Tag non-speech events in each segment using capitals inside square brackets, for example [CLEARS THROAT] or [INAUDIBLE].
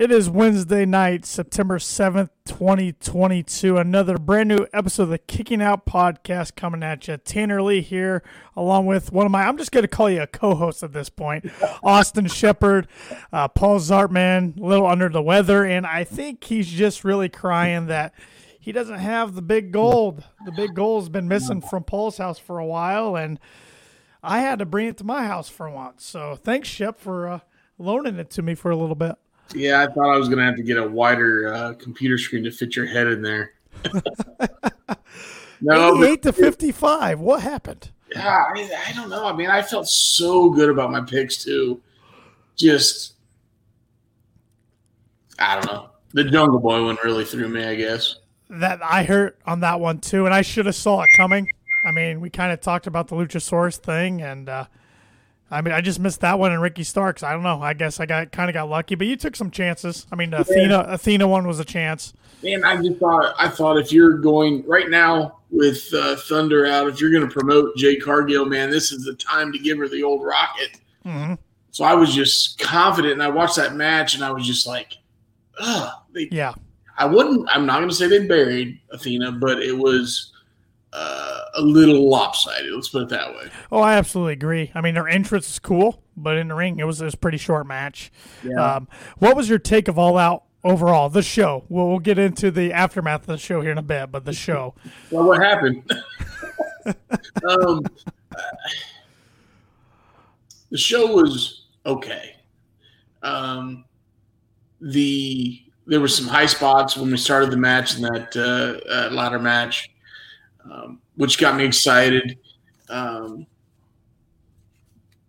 It is Wednesday night, September 7th, 2022. Another brand new episode of the Kicking Out podcast coming at you. Tanner Lee here, along with one of my, I'm just going to call you a co host at this point, [LAUGHS] Austin Shepherd, uh, Paul Zartman, a little under the weather. And I think he's just really crying that he doesn't have the big gold. The big gold's been missing from Paul's house for a while. And I had to bring it to my house for once. So thanks, Shep, for uh, loaning it to me for a little bit. Yeah, I thought I was going to have to get a wider uh, computer screen to fit your head in there. [LAUGHS] no, 88 to 55. What happened? Yeah, I, I, don't know. I mean, I felt so good about my picks too. Just, I don't know. The Jungle Boy one really threw me. I guess that I hurt on that one too, and I should have saw it coming. I mean, we kind of talked about the Luchasaurus thing, and uh, I mean, I just missed that one and Ricky Starks. I don't know. I guess I got kind of got lucky, but you took some chances. I mean, yeah. Athena Athena one was a chance. Man, I just thought I thought if you're going right now with uh, Thunder out, if you're going to promote Jade Cargill, man, this is the time to give her the old rocket. Mm-hmm. So I was just confident, and I watched that match, and I was just like, "Ugh." They, yeah. I wouldn't. I'm not going to say they buried Athena, but it was uh, a little lopsided. Let's put it that way. Oh, I absolutely agree. I mean, their entrance is cool, but in the ring, it was, it was a pretty short match. Yeah. Um, what was your take of All Out overall? The show. We'll, we'll get into the aftermath of the show here in a bit, but the show. [LAUGHS] well, what happened? [LAUGHS] um, the show was okay. Um, the there were some high spots when we started the match in that uh, uh, ladder match um, which got me excited. Um,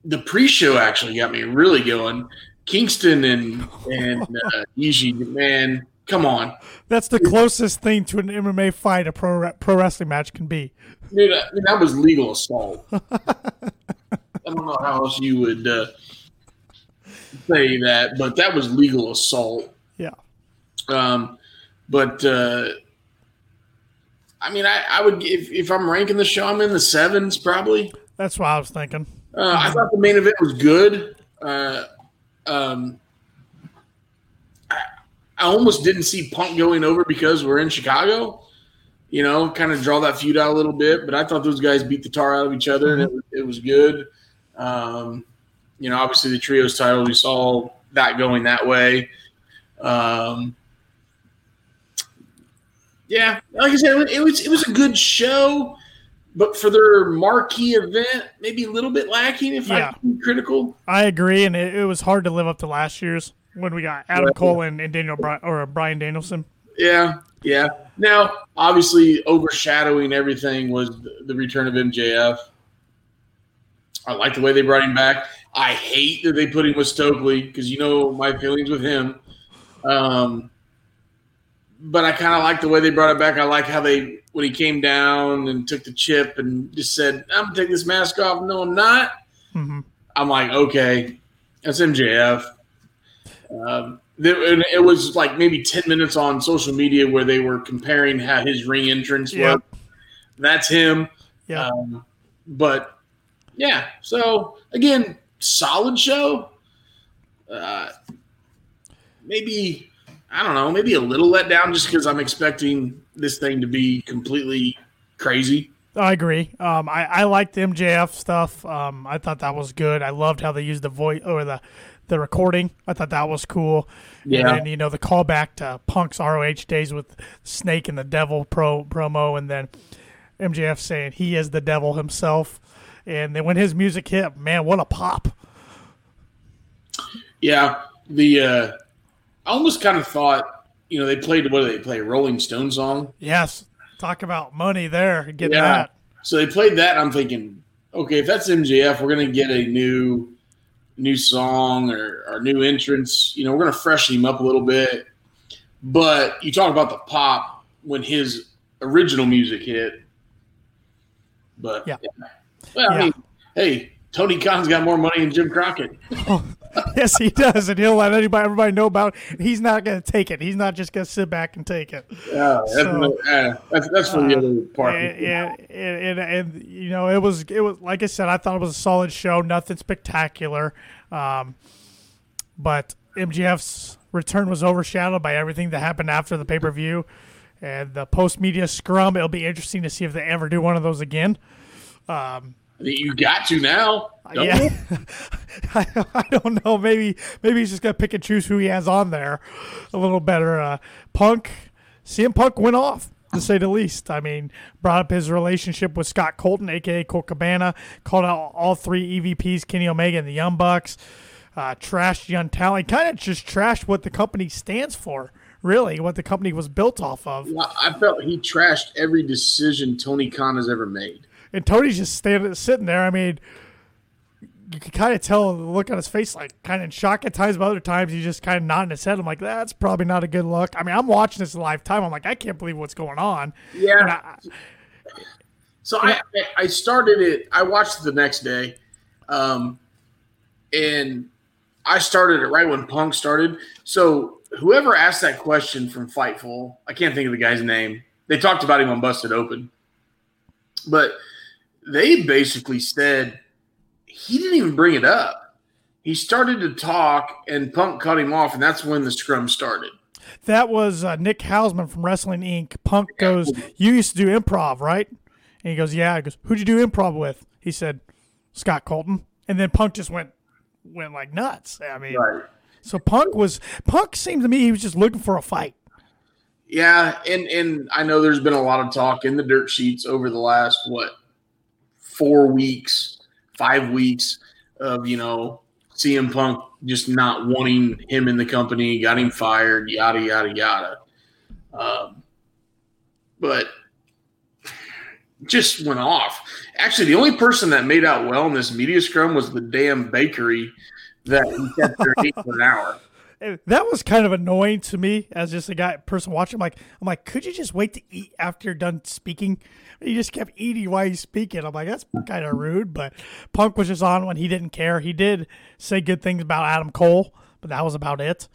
the pre-show actually got me really going. Kingston and and uh, Yuji, man, come on. That's the closest thing to an MMA fight a pro pro wrestling match can be. Dude, I mean, that was legal assault. [LAUGHS] I don't know how else you would uh, say that, but that was legal assault. Yeah. Um, but uh, I mean, I, I would if, if I'm ranking the show, I'm in the sevens probably. That's what I was thinking. Uh, I thought the main event was good. Uh, um, I, I almost didn't see Punk going over because we're in Chicago. You know, kind of draw that feud out a little bit. But I thought those guys beat the tar out of each other, mm-hmm. and it, it was good. Um, you know, obviously the trios title, we saw that going that way. Um, yeah, like I said, it was it was a good show, but for their marquee event, maybe a little bit lacking. If yeah. I'm critical, I agree, and it, it, was hard to live up to last year's when we got Adam Cole and, and Daniel Bri- or Bryan Danielson. Yeah, yeah. Now, obviously, overshadowing everything was the, the return of MJF. I like the way they brought him back. I hate that they put him with Stokely because you know my feelings with him. Um, but I kind of like the way they brought it back. I like how they when he came down and took the chip and just said, "I'm gonna take this mask off." No, I'm not. Mm-hmm. I'm like, okay, that's MJF. Um, it was like maybe ten minutes on social media where they were comparing how his ring entrance was. That's him. Yeah. Um, but yeah, so again, solid show. Uh, maybe I don't know, maybe a little let down just because I'm expecting this thing to be completely crazy. I agree. Um, I, I liked the MJF stuff. Um, I thought that was good. I loved how they used the voice or the the recording. I thought that was cool. Yeah. And you know the callback to Punk's ROH days with Snake and the Devil pro promo, and then MJF saying he is the devil himself. And then when his music hit, man, what a pop! Yeah, the uh, I almost kind of thought, you know, they played what did they play? Rolling Stone song. Yes, talk about money there. Get yeah. that. So they played that. I'm thinking, okay, if that's MJF, we're gonna get a new, new song or, or new entrance. You know, we're gonna freshen him up a little bit. But you talk about the pop when his original music hit. But yeah, yeah. well, yeah. I mean, hey, Tony Khan's got more money than Jim Crockett. [LAUGHS] [LAUGHS] Yes, he does, and he'll let anybody, everybody know about. It. He's not going to take it. He's not just going to sit back and take it. Yeah, so, that's, that's for the uh, other part. And, and, and, and, you know, it was it was like I said, I thought it was a solid show. Nothing spectacular, um, but MJF's return was overshadowed by everything that happened after the pay per view and the post media scrum. It'll be interesting to see if they ever do one of those again. Um, you got to now. yeah, [LAUGHS] I, don't know. Maybe maybe he's just gonna pick and choose who he has on there a little better. Uh, Punk, CM Punk went off to say the least. I mean, brought up his relationship with Scott Colton, aka Colt Cabana, called out all three EVPs, Kenny Omega and the Young Bucks, uh, trashed Young Talent, kind of just trashed what the company stands for. Really, what the company was built off of. I felt he trashed every decision Tony Khan has ever made and Tony's just standing, sitting there. I mean, you can kind of tell the look on his face, like kind of in shock at times, but other times he's just kind of nodding his head. I'm like, that's probably not a good look. I mean, I'm watching this live time. I'm like, I can't believe what's going on. Yeah. I, so I, I started it. I watched it the next day, um, and I started it right when Punk started. So whoever asked that question from Fightful, I can't think of the guy's name. They talked about him on Busted Open, but they basically said he didn't even bring it up. He started to talk, and Punk cut him off, and that's when the scrum started. That was uh, Nick Hausman from Wrestling Inc. Punk goes, "You used to do improv, right?" And he goes, "Yeah." He goes, "Who'd you do improv with?" He said, "Scott Colton." And then Punk just went went like nuts. I mean, right. so Punk was Punk seemed to me he was just looking for a fight. Yeah, and and I know there's been a lot of talk in the dirt sheets over the last what four weeks, five weeks of you know CM Punk just not wanting him in the company, got him fired, yada yada yada. Um, but just went off. Actually, the only person that made out well in this media scrum was the damn bakery that he kept for an [LAUGHS] hour that was kind of annoying to me as just a guy person watching. I'm like, I'm like, could you just wait to eat after you're done speaking? He just kept eating while he's speaking. I'm like, that's kind of rude. But Punk was just on when he didn't care. He did say good things about Adam Cole, but that was about it.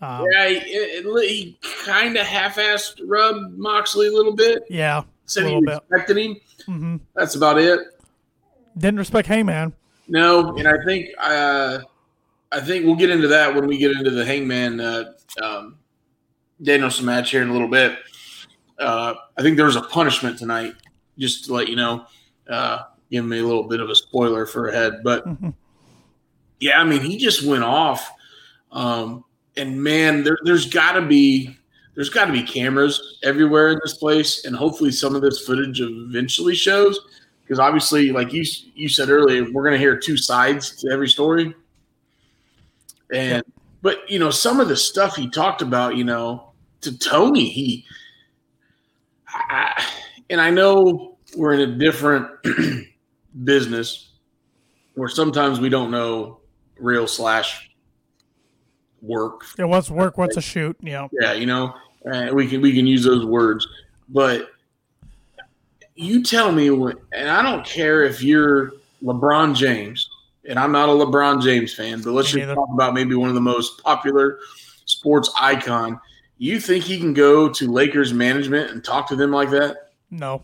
Um, yeah, he, he kind of half-assed rubbed Moxley a little bit. Yeah, said he respected bit. him. Mm-hmm. That's about it. Didn't respect Hangman. No, and I think uh, I think we'll get into that when we get into the Hangman uh, um, Danielson match here in a little bit. Uh, I think there was a punishment tonight, just to let you know. Uh, give me a little bit of a spoiler for ahead, but mm-hmm. yeah, I mean, he just went off. Um, and man, there, there's got to be there's got to be cameras everywhere in this place, and hopefully some of this footage eventually shows. Because obviously, like you you said earlier, we're going to hear two sides to every story. And but you know, some of the stuff he talked about, you know, to Tony, he I, and I know we're in a different [CLEARS THROAT] business where sometimes we don't know real slash work. Yeah, what's work? What's a shoot? Yeah, yeah, you know, uh, we can we can use those words, but you tell me when, and I don't care if you're LeBron James and I'm not a LeBron James fan, but let's just talk about maybe one of the most popular sports icon. You think he can go to Lakers management and talk to them like that? No.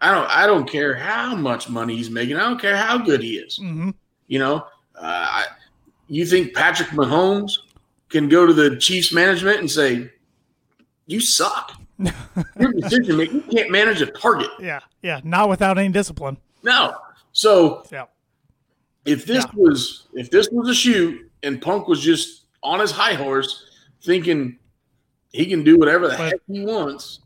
I don't. I don't care how much money he's making. I don't care how good he is. Mm-hmm. You know, uh, you think Patrick Mahomes can go to the Chiefs management and say, "You suck. [LAUGHS] Your decision making. You can't manage a target." Yeah, yeah. Not without any discipline. No. So yeah if this yeah. was if this was a shoot and Punk was just on his high horse thinking he can do whatever the but, heck he wants,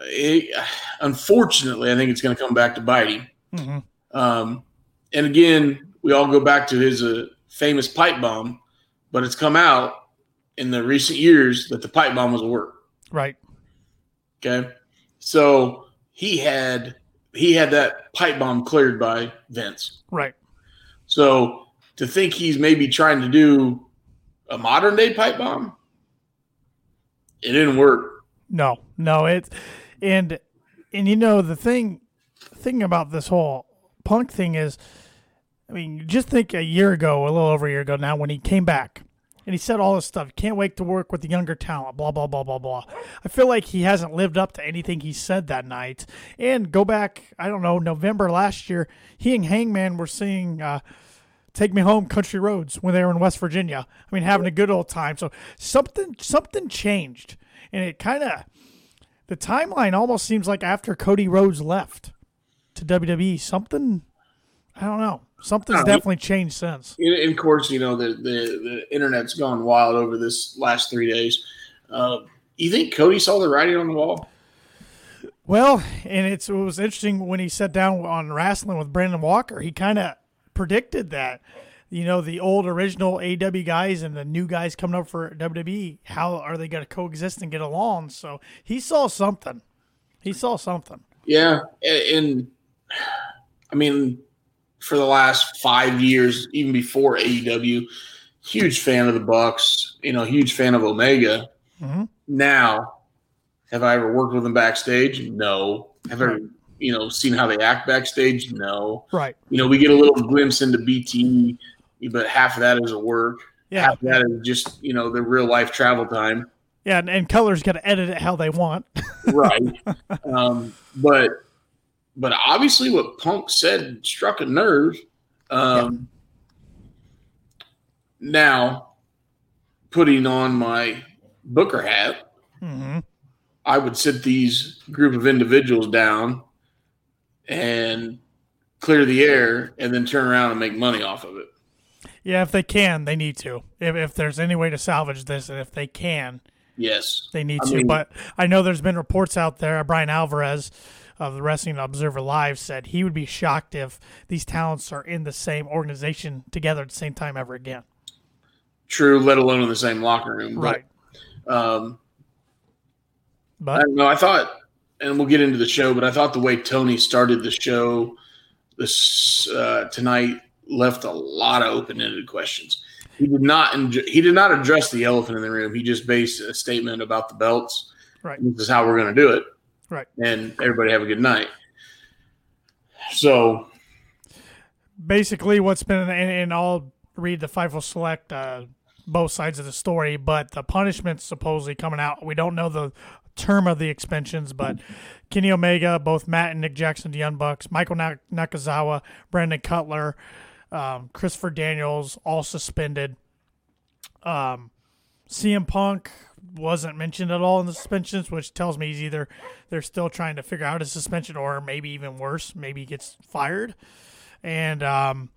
it, unfortunately, I think it's going to come back to bite him. Mm-hmm. Um, and again, we all go back to his uh, famous pipe bomb, but it's come out in the recent years that the pipe bomb was a work. Right. Okay. So he had he had that pipe bomb cleared by Vince. Right. So to think he's maybe trying to do a modern day pipe bomb, it didn't work. No, no, it's and and you know the thing thing about this whole punk thing is, I mean, just think a year ago, a little over a year ago now, when he came back and he said all this stuff. Can't wait to work with the younger talent. Blah blah blah blah blah. I feel like he hasn't lived up to anything he said that night. And go back, I don't know, November last year, he and Hangman were seeing. Uh, Take Me Home Country Roads when they were in West Virginia. I mean, having a good old time. So something something changed, and it kind of the timeline almost seems like after Cody Rhodes left to WWE, something I don't know. Something's definitely changed since. Of course, you know the, the the internet's gone wild over this last three days. Uh, you think Cody saw the writing on the wall? Well, and it's, it was interesting when he sat down on wrestling with Brandon Walker. He kind of predicted that, you know, the old original AEW guys and the new guys coming up for WWE, how are they going to coexist and get along? So he saw something. He saw something. Yeah, and, I mean, for the last five years, even before AEW, huge fan of the Bucks. You know, huge fan of Omega. Mhm. Now, have I ever worked with them backstage? No. Have I, ever, you know, seen how they act backstage? No. Right. You know, we get a little glimpse into BTE, but half of that is a work. Yeah. Half of that is just you know the real life travel time. Yeah. And, and Color's got to edit it how they want. [LAUGHS] right. um, but but obviously, what Punk said struck a nerve. Um, Now, putting on my Booker hat, mm-hmm. I would sit these group of individuals down and clear the air, and then turn around and make money off of it. Yeah. If they can, they need to. If, if there's any way to salvage this, and if they can, Yes. They need I to, mean- but I know there's been reports out there. Bryan Alvarez of the Wrestling Observer Live said he would be shocked if these talents are in the same organization together at the same time ever again. True, let alone in the same locker room. But, Right. Um, I But don't know. I thought, and we'll get into the show, but I thought the way Tony started the show this uh, tonight left a lot of open-ended questions. He did not. He did not address the elephant in the room. He just based a statement about the belts. Right. This is how we're going to do it. Right. And everybody have a good night. So basically, what's been, and, and I'll read the Fightful Select uh, both sides of the story, but the punishments supposedly coming out. We don't know the term of the expansions, but Kenny Omega, both Matt and Nick Jackson, the Young Bucks, Michael Nak- Nakazawa, Brandon Cutler, um, Christopher Daniels, all suspended. Um, CM Punk wasn't mentioned at all in the suspensions, which tells me he's either they're still trying to figure out his suspension or maybe even worse, maybe he gets fired. And um,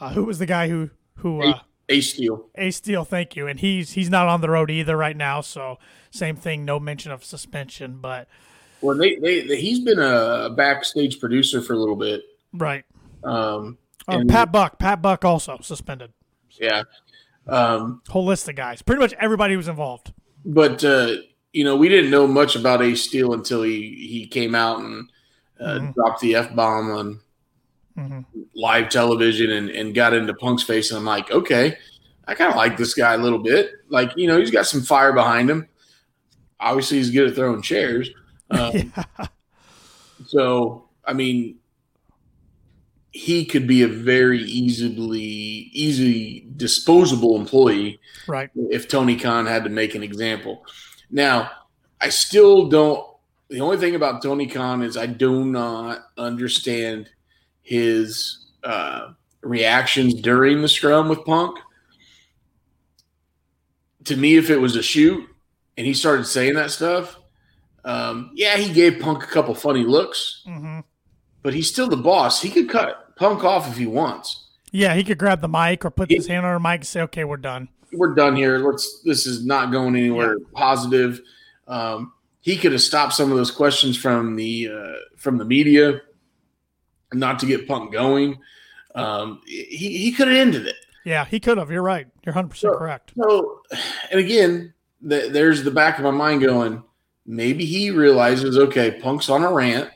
uh, who was the guy who who uh, Ace Steel. Ace Steel? Thank you. And he's he's not on the road either right now, so same thing. No mention of suspension, but Well, they, they, they he's been a backstage producer for a little bit. right. Um, Oh, And- Pat Buck. Pat Buck also suspended. yeah. Um, Whole list of guys. Pretty much everybody was involved. but uh, you know, we didn't know much about Ace Steel until he he came out and uh, Mhm. dropped the f bomb on Mhm. live television and, and got into Punk's face. And I'm like, okay, I kind of like this guy a little bit. Like, you know, he's got some fire behind him. Obviously, he's good at throwing chairs. [LAUGHS] Um, yeah. So, I mean, he could be a very easily easy disposable employee Right. if Tony Khan had to make an example. Now, I still don't. The only thing about Tony Khan is I do not understand his uh, reactions during the scrum with Punk. To me, if it was a shoot and he started saying that stuff, um, yeah, he gave Punk a couple funny looks, hmm but he's still the boss. He could cut Punk off if he wants. Yeah, he could grab the mic or put He- his hand on the mic and say, "Okay, we're done." we're done here. Let's. This is not going anywhere positive. Um, he could have stopped some of those questions from the uh, from the media, not to get Punk going. Um, he he could have ended it. Yeah, he could have. You're right. You're 100 percent correct. So, and again, th- there's the back of my mind going. Maybe he realizes, okay, Punk's on a rant.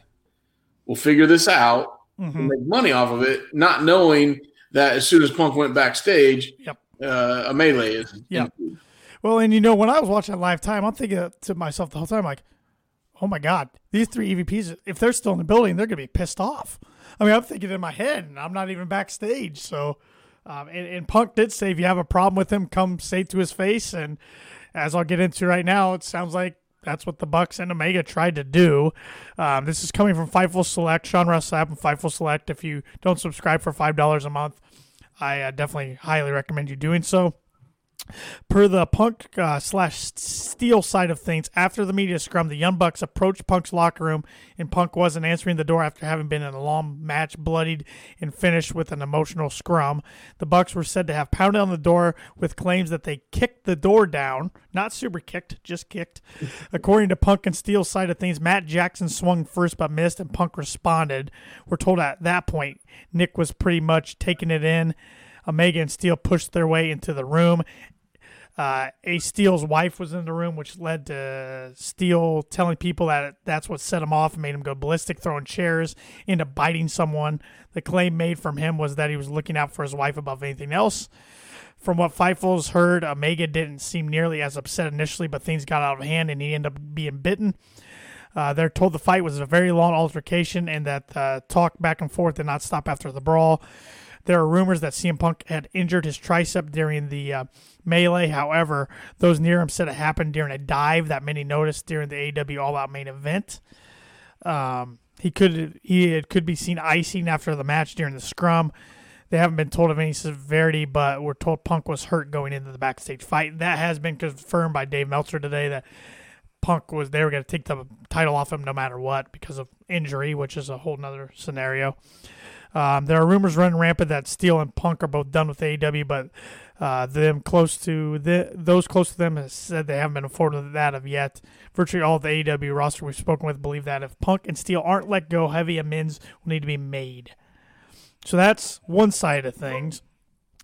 We'll figure this out and hmm make money off of it, not knowing that as soon as Punk went backstage, Yep. uh, a melee is. Yep. Well, and you know, when I was watching it live time, I'm thinking to myself the whole time, like, "Oh my God, these three EVPs, if they're still in the building, they're gonna be pissed off." I mean, I'm thinking in my head, and I'm not even backstage. So, um, and, and Punk did say, if you have a problem with him, come say it to his face. And as I'll get into right now, it sounds like that's what the Bucks and Omega tried to do. Um, this is coming from Fightful Select, Sean Sapp and Fightful Select. If you don't subscribe for five dollars a month, I uh, definitely highly recommend you doing so. Per the Punk uh, slash Steel side of things, after the media scrum, the Young Bucks approached Punk's locker room, and Punk wasn't answering the door after having been in a long match, bloodied, and finished with an emotional scrum. The Bucks were said to have pounded on the door with claims that they kicked the door down, not super kicked, just kicked. [LAUGHS] According to Punk and Steel side of things, Matt Jackson swung first but missed, and Punk responded. We're told at that point Nick was pretty much taking it in. Omega and Steel pushed their way into the room. Uh, Ace Steel's wife was in the room, which led to Steel telling people that that's what set him off and made him go ballistic, throwing chairs into biting someone. The claim made from him was that he was looking out for his wife above anything else. From what Fightful's heard, Omega didn't seem nearly as upset initially, but things got out of hand and he ended up being bitten. Uh, they're told the fight was a very long altercation and that uh, talk back and forth did not stop after the brawl. There are rumors that CM Punk had injured his tricep during the uh, melee. However, those near him said it happened during a dive that many noticed during the AEW All Out main event. Um, he could he could be seen icing after the match during the scrum. They haven't been told of any severity, but we're told Punk was hurt going into the backstage fight. That has been confirmed by Dave Meltzer today that Punk was they were going to take the title off him no matter what because of injury, which is a whole nother scenario. Um, there are rumors running rampant that Steel and Punk are both done with AEW, but uh, them close to the those close to them has said they haven't been informed of that of yet. Virtually all the AEW roster we've spoken with believe that if Punk and Steel aren't let go, heavy amends will need to be made. So that's one side of things.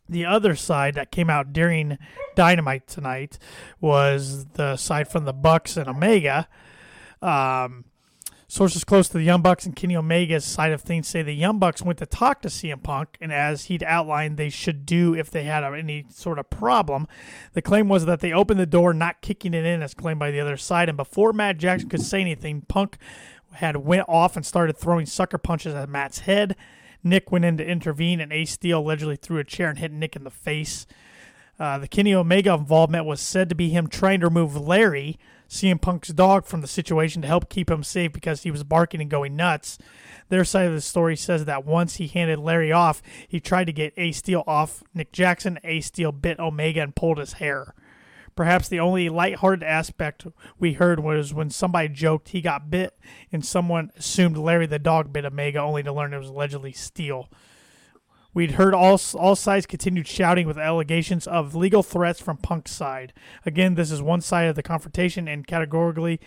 The other side that came out during Dynamite tonight was the side from the Bucks and Omega. Um, Sources close to the Young Bucks and Kenny Omega's side of things say the Young Bucks went to talk to CM Punk, and as he'd outlined, they should do if they had any sort of problem. The claim was that they opened the door, not kicking it in, as claimed by the other side. And before Matt Jackson could say anything, Punk had went off and started throwing sucker punches at Matt's head. Nick went in to intervene, and Ace Steel allegedly threw a chair and hit Nick in the face. Uh, the Kenny Omega involvement was said to be him trying to remove Larry CM Punk's dog from the situation to help keep him safe because he was barking and going nuts. Their side of the story says that once he handed Larry off, he tried to get Ace Steel off Nick Jackson. Ace Steel bit Omega and pulled his hair. Perhaps the only lighthearted aspect we heard was when somebody joked he got bit and someone assumed Larry the dog bit Omega, only to learn it was allegedly Steel. We'd heard all, all sides continued shouting with allegations of legal threats from Punk's side. Again, this is one side of the confrontation and categorically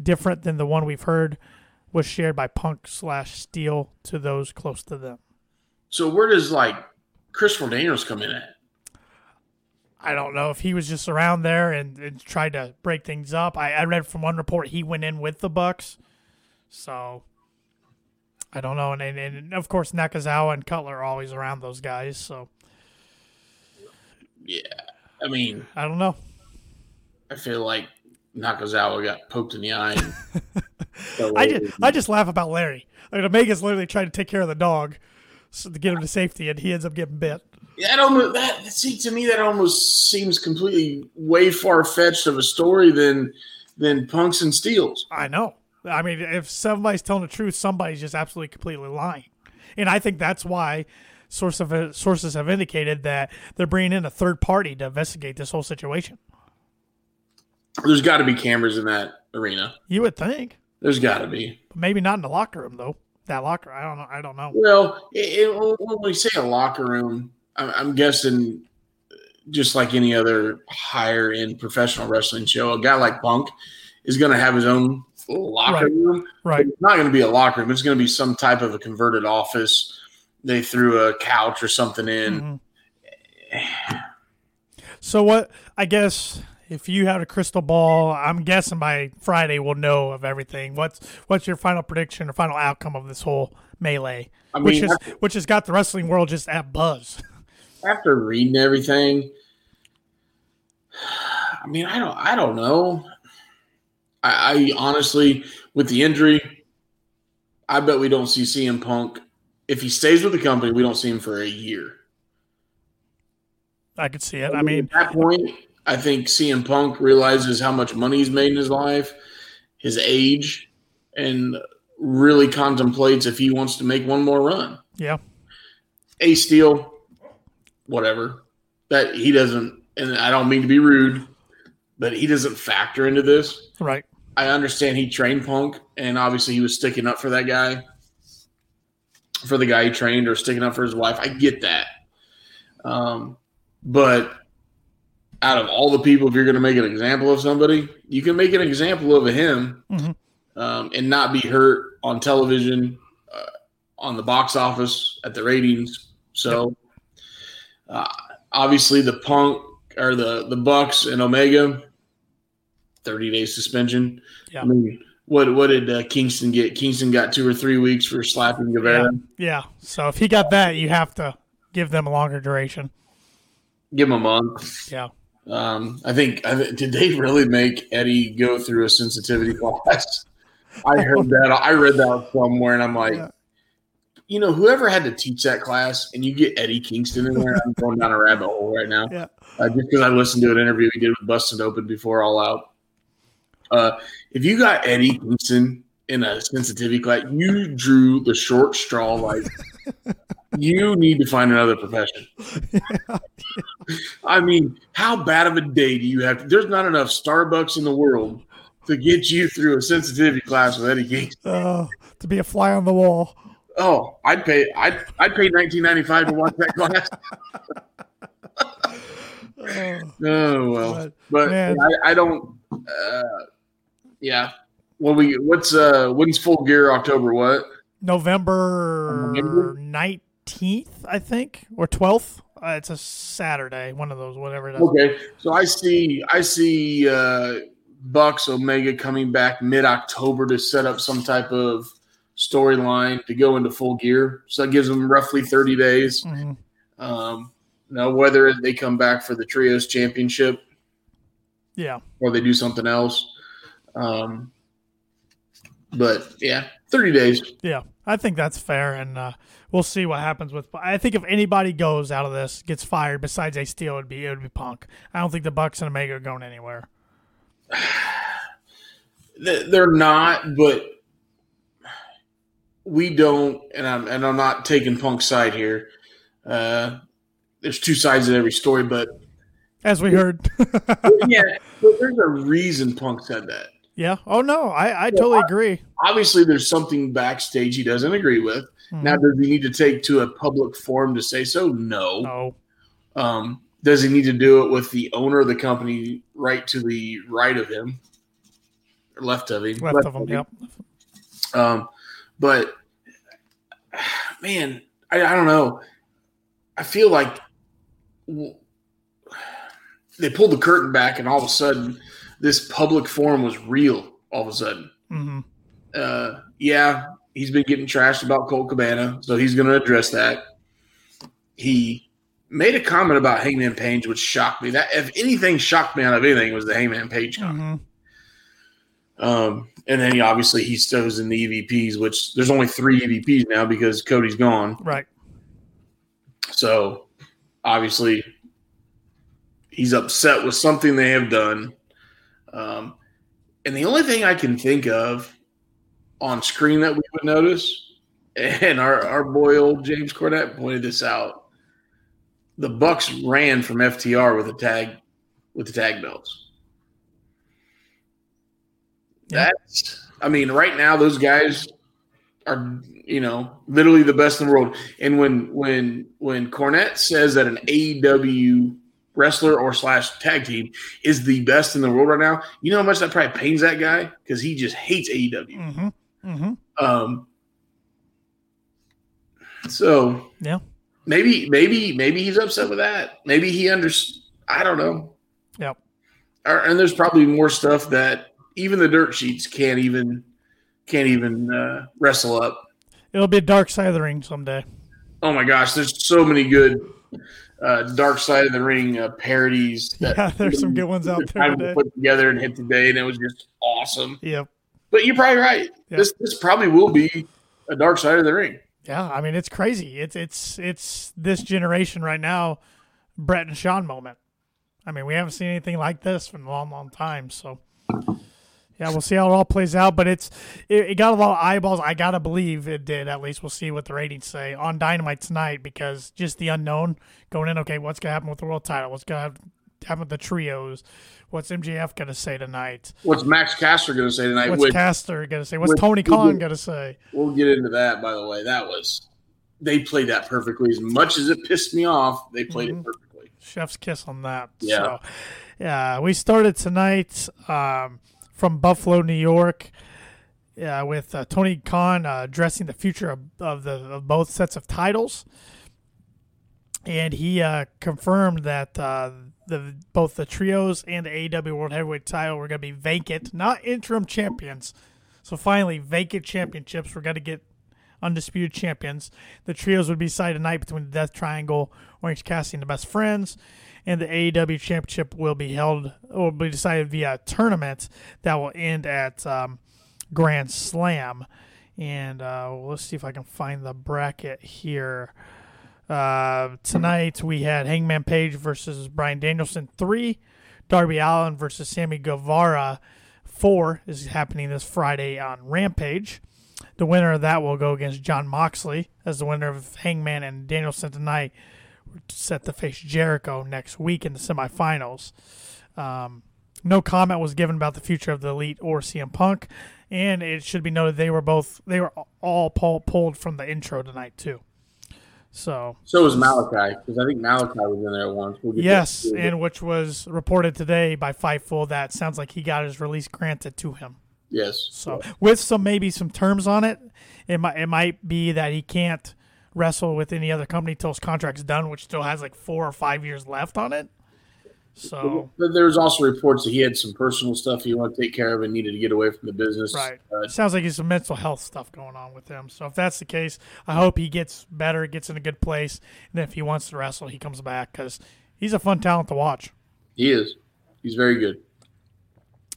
different than the one we've heard was shared by Punk slash Steel to those close to them. So where does like Christopher Daniels come in at? I don't know if he was just around there and, and tried to break things up. I, I read from one report he went in with the Bucks, so I don't know, and, and, and of course Nakazawa and Cutler are always around those guys. So yeah, I mean, I don't know. I feel like Nakazawa got poked in the eye. [LAUGHS] I just I just laugh about Larry. I mean, Omega's literally trying to take care of the dog so to get him to safety, and he ends up getting bit. Yeah, that almost that see to me that almost seems completely way far fetched of a story than than Punks and steals. I know. I mean, if somebody's telling the truth, somebody's just absolutely completely lying, and I think that's why source of sources have indicated that they're bringing in a third party to investigate this whole situation. There's got to be cameras in that arena. You would think. There's got to be. Maybe not in the locker room though. That locker, I don't know. I don't know. Well, it, it, when we say a locker room, I'm, I'm guessing just like any other higher end professional wrestling show, a guy like Punk is going to have his own locker Right. room. Right. It's not going to be a locker room. It's going to be some type of a converted office. They threw a couch or something in. Mhm. So what? I guess if you had a crystal ball, I'm guessing by Friday we'll know of everything. What's what's your final prediction or final outcome of this whole melee, I which mean, is which has got the wrestling world just at buzz. after reading everything, I mean, I don't, I don't know. I, I honestly, with the injury, I bet we don't see CM Punk. If he stays with the company, we don't see him for a year. I could see it. I mean, at that point, I think CM Punk realizes how much money he's made in his life, his age, and really contemplates if he wants to make one more run. yeah, Ace Steel, whatever that he doesn't. And I don't mean to be rude, but he doesn't factor into this. Right. I understand he trained Punk, and obviously he was sticking up for that guy, for the guy he trained, or sticking up for his wife. I get that, um, but out of all the people, if you're going to make an example of somebody, you can make an example of him Mhm. um, and not be hurt on television, uh, on the box office, at the ratings. So, uh, obviously, the Punk or the the Bucks and Omega, thirty day suspension. Yeah. I mean, what what did uh, Kingston get? Kingston got two or three weeks for slapping Guevara. Yeah. So if he got that, you have to give them a longer duration. Give him a month. Yeah. Um, I think. I th- did they really make Eddie go through a sensitivity class? I heard that. I read that somewhere, and I'm like, Yeah. you know, whoever had to teach that class, and you get Eddie Kingston in there. I'm going down a rabbit hole right now. Yeah. Uh, just because I listened to an interview he did with Busted Open before All Out. Uh, if you got Eddie Kingston in a sensitivity class, you drew the short straw. Like [LAUGHS] you need to find another profession. I mean, how bad of a day do you have? There's not enough Starbucks in the world to get you through a sensitivity class with Eddie Kingston. Uh, to be a fly on the wall. Oh, I'd pay. I'd I'd pay 19.95 to watch that class. [LAUGHS] Oh, Oh well, but, but. I, I don't. Uh, yeah. Well, we what's uh when's full gear? October what? November nineteenth, I think, or twelfth. Uh, it's a Saturday, one of those, whatever it is. Okay, so I see I see uh Bucks Omega coming back mid October to set up some type of storyline to go into full gear. So that gives them roughly 30 days. Mhm. Um, now whether they come back for the trios championship Yeah, or they do something else. Um, but yeah, 30 days. yeah, I think that's fair, and uh, we'll see what happens with. I think if anybody goes out of this gets fired besides Ace Steel, it'd be it would be Punk. I don't think the Bucks and Omega are going anywhere. [SIGHS] They're not, but we don't, and I'm and I'm not taking Punk's side here. Uh, there's two sides of every story, but As we heard. [LAUGHS] yeah, but there's a reason Punk said that. Yeah. Oh no, I I totally agree. Obviously, there's something backstage he doesn't agree with. Now, Mhm. does he need to take to a public forum to say so? No. No. Um, does he need to do it with the owner of the company right to the right of him, or left of him? Left of them. Yep. Um, but man, I, I don't know. I feel like w- they pulled the curtain back, and all of a sudden, this public forum was real. All of a sudden, hmm uh, yeah, he's been getting trashed about Colt Cabana, so he's going to address that. He made a comment about Hangman Page, which shocked me. That if anything shocked me out of anything, was the Hangman Page comment. hmm Um, and then he obviously he stows in the EVPs, which there's only three EVPs now because Cody's gone. Right. So obviously he's upset with something they have done. Um, and the only thing I can think of on screen that we would notice, and our, our boy old James Cornette pointed this out. The Bucks ran from FTR with a tag with the tag belts. That's I mean, right now those guys are you know literally the best in the world. And when when when Cornette says that an AEW wrestler or slash tag team is the best in the world right now, you know how much that probably pains that guy because he just hates AEW. hmm hmm Um, so Yeah. maybe maybe maybe he's upset with that. Maybe he under I don't know. Yep. And there's probably more stuff that even the dirt sheets can't even can't even uh, wrestle up. It'll be a dark side of the ring someday. Oh my gosh, there's so many good uh, Dark Side of the Ring uh, parodies [LAUGHS] that Yeah, there's some good ones out there today. put together and hit today, and it was just awesome. Yep. But you're probably right. Yeah. This this probably will be a Dark Side of the Ring. Yeah, I mean it's crazy. It's it's it's this generation right now, Bret and Shawn moment. I mean, we haven't seen anything like this for a long, long time. So, yeah, we'll see how it all plays out. But it's it, it, got a lot of eyeballs. I gotta believe it did. At least we'll see what the ratings say on Dynamite tonight because just the unknown going in. Okay, what's gonna happen with the world title? What's gonna happen with the trios? What's MJF gonna say tonight? What's Max Caster gonna say tonight? What's Caster gonna say? What's Tony Khan gonna say? We'll get into that. By the way, that was they played that perfectly. As much as it pissed me off, they played mm-hmm. it perfectly. Chef's kiss on that. Yeah. So, yeah, we started tonight. Um, from Buffalo, New York, uh, with uh, Tony Khan uh, addressing the future of, of, the of both sets of titles, and he uh, confirmed that uh, the both the trios and the AEW World Heavyweight Title were going to be vacant, not interim champions. So finally, vacant championships. We're going to get undisputed champions. The trios would be decided tonight between the Death Triangle, Orange Cassidy, and the Best Friends and the AEW Championship will be held will be decided via a tournament that will end at um, Grand Slam. And uh, let's see if I can find the bracket here. Uh, tonight we had Hangman Page versus Bryan Danielson three, Darby Allin versus Sammy Guevara four is happening this Friday on Rampage. The winner of that will go against Jon Moxley as the winner of Hangman and Danielson tonight set to face Jericho next week in the semifinals. Um, no comment was given about the future of the Elite or CM Punk, and it should be noted they were both they were all pull, pulled from the intro tonight too. So so was Malachi because I think Malachi was in there once. We'll yes, and which was reported today by Fightful that sounds like he got his release granted to him. Yes. So with some maybe some terms on it, it might it might be that he can't wrestle with any other company until his contract's done, which still has like four or five years left on it. So there's also reports that he had some personal stuff he wanted to take care of and needed to get away from the business. Right. Uh, Sounds like he's some mental health stuff going on with him. So if that's the case, I hope he gets better, gets in a good place, and if he wants to wrestle, he comes back because he's a fun talent to watch. He is. He's very good.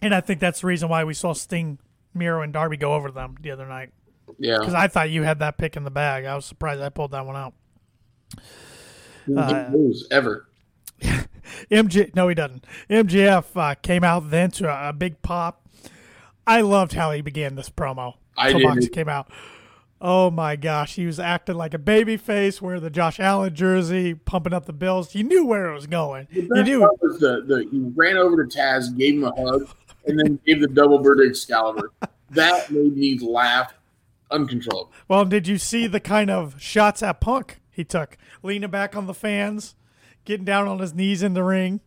[LAUGHS] And I think that's the reason why we saw Sting, Miro, and Darby go over them the other night. Yeah. Because I thought you had that pick in the bag. I was surprised I pulled that one out. Uh, lose ever. [LAUGHS] MJ, no, he doesn't. MJF uh, came out then to a, a, big pop. I loved how he began this promo. I did. came out. Oh my gosh, he was acting like a baby face, wearing the Josh Allen jersey, pumping up the bills. You knew where it was going. The you knew. Was the, the, he ran over to Taz, gave him a hug, and then gave the double bird Excalibur. that made me laugh uncontrollable. Well, did you see the kind of shots at Punk he took, leaning back on the fans, getting down on his knees in the ring?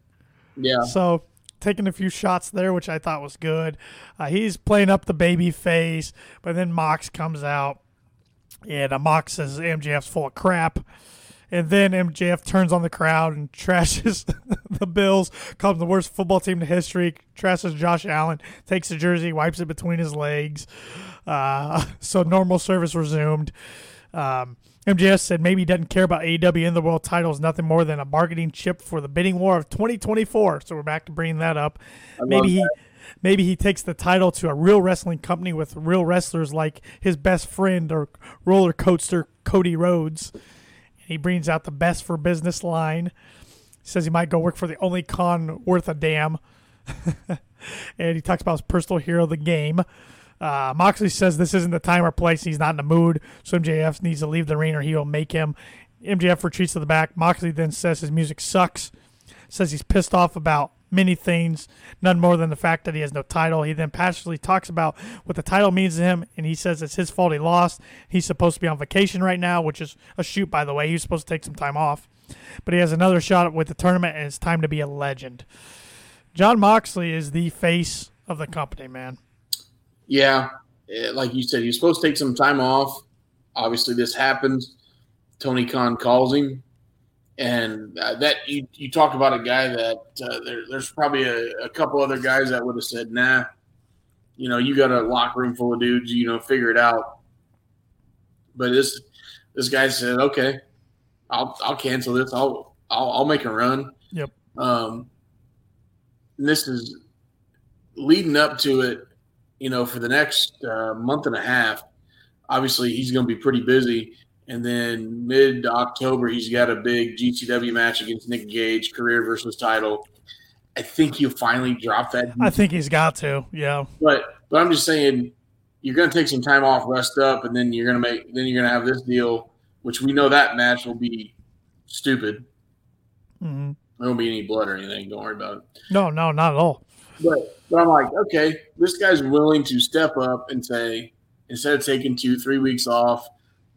Yeah. So taking a few shots there, which I thought was good. Uh, he's playing up the baby face, but then Mox comes out, and uh, Mox says MJF's full of crap. And then MJF turns on the crowd and [LAUGHS] trashes the Bills, calls the worst football team in history, trashes Josh Allen, takes the jersey, wipes it between his legs. Uh, [LAUGHS] so normal service resumed. Um, MJF said maybe he doesn't care about AEW in the world titles, nothing more than a bargaining chip for the bidding war of 2024. So we're back to bringing that up. maybe he maybe he takes the title to a real wrestling company with real wrestlers like his best friend or roller coaster Cody Rhodes. He brings out the best for business line. He says he might go work for the only con worth a damn. [LAUGHS] and he talks about his personal hero, the game. Uh, Moxley says this isn't the time or place. He's not in the mood, so MJF needs to leave the ring or he will make him. MJF retreats to the back. Moxley then says his music sucks. Says he's pissed off about many things, none more than the fact that he has no title. He then passionately talks about what the title means to him, and he says it's his fault he lost. He's supposed to be on vacation right now, which is a shoot, by the way. He's supposed to take some time off. But he has another shot with the tournament, and it's time to be a legend. Jon Moxley is the face of the company, man. Yeah, eh, like you said, he's supposed to take some time off. Obviously, this happens. Tony Khan calls him, and uh, that you you talk about a guy that uh, there, there's probably a, a, couple other guys that would have said, "Nah, you know, you got a locker room full of dudes, you know, figure it out." But this this guy said, "Okay, I'll I'll cancel this. I'll I'll, I'll make a run." Yep. Um, and this is leading up to it you know, for the next uh, month and a half, obviously he's going to be pretty busy. And then mid October, he's got a big GCW match against Nick Gage, career versus title. I think he'll finally drop that. I think he's got to. Yeah. But but I'm just saying, you're going to take some time off, rest up, and then you're going to make then you're going to have this deal, which we know that match will be stupid. Mm-hmm. There won't be any blood or anything. Don't worry about it. No, no, not at all. But but I'm like, okay, this guy's willing to step up and say, instead of taking two, three weeks off,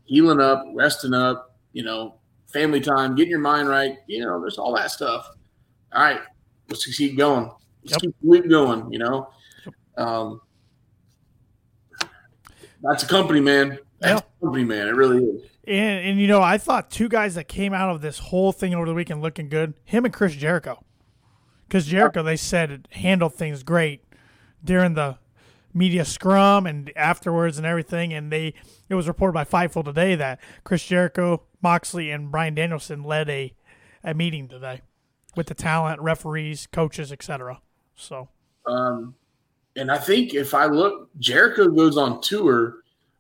healing up, resting up, you know, family time, getting your mind right, you know, there's all that stuff. All right, let's keep going. Let's Yep. keep the week going, you know. Um, that's a company, man. That's a company, man. It really is. And and you know, I thought two guys that came out of this whole thing over the weekend looking good, him and Chris Jericho. Because Jericho, they said, handled things great during the media scrum and afterwards and everything. And they it was reported by Fightful today that Chris Jericho, Moxley, and Bryan Danielson led a a meeting today with the talent, referees, coaches, etc. So Um, and I think if I look, Jericho goes on tour,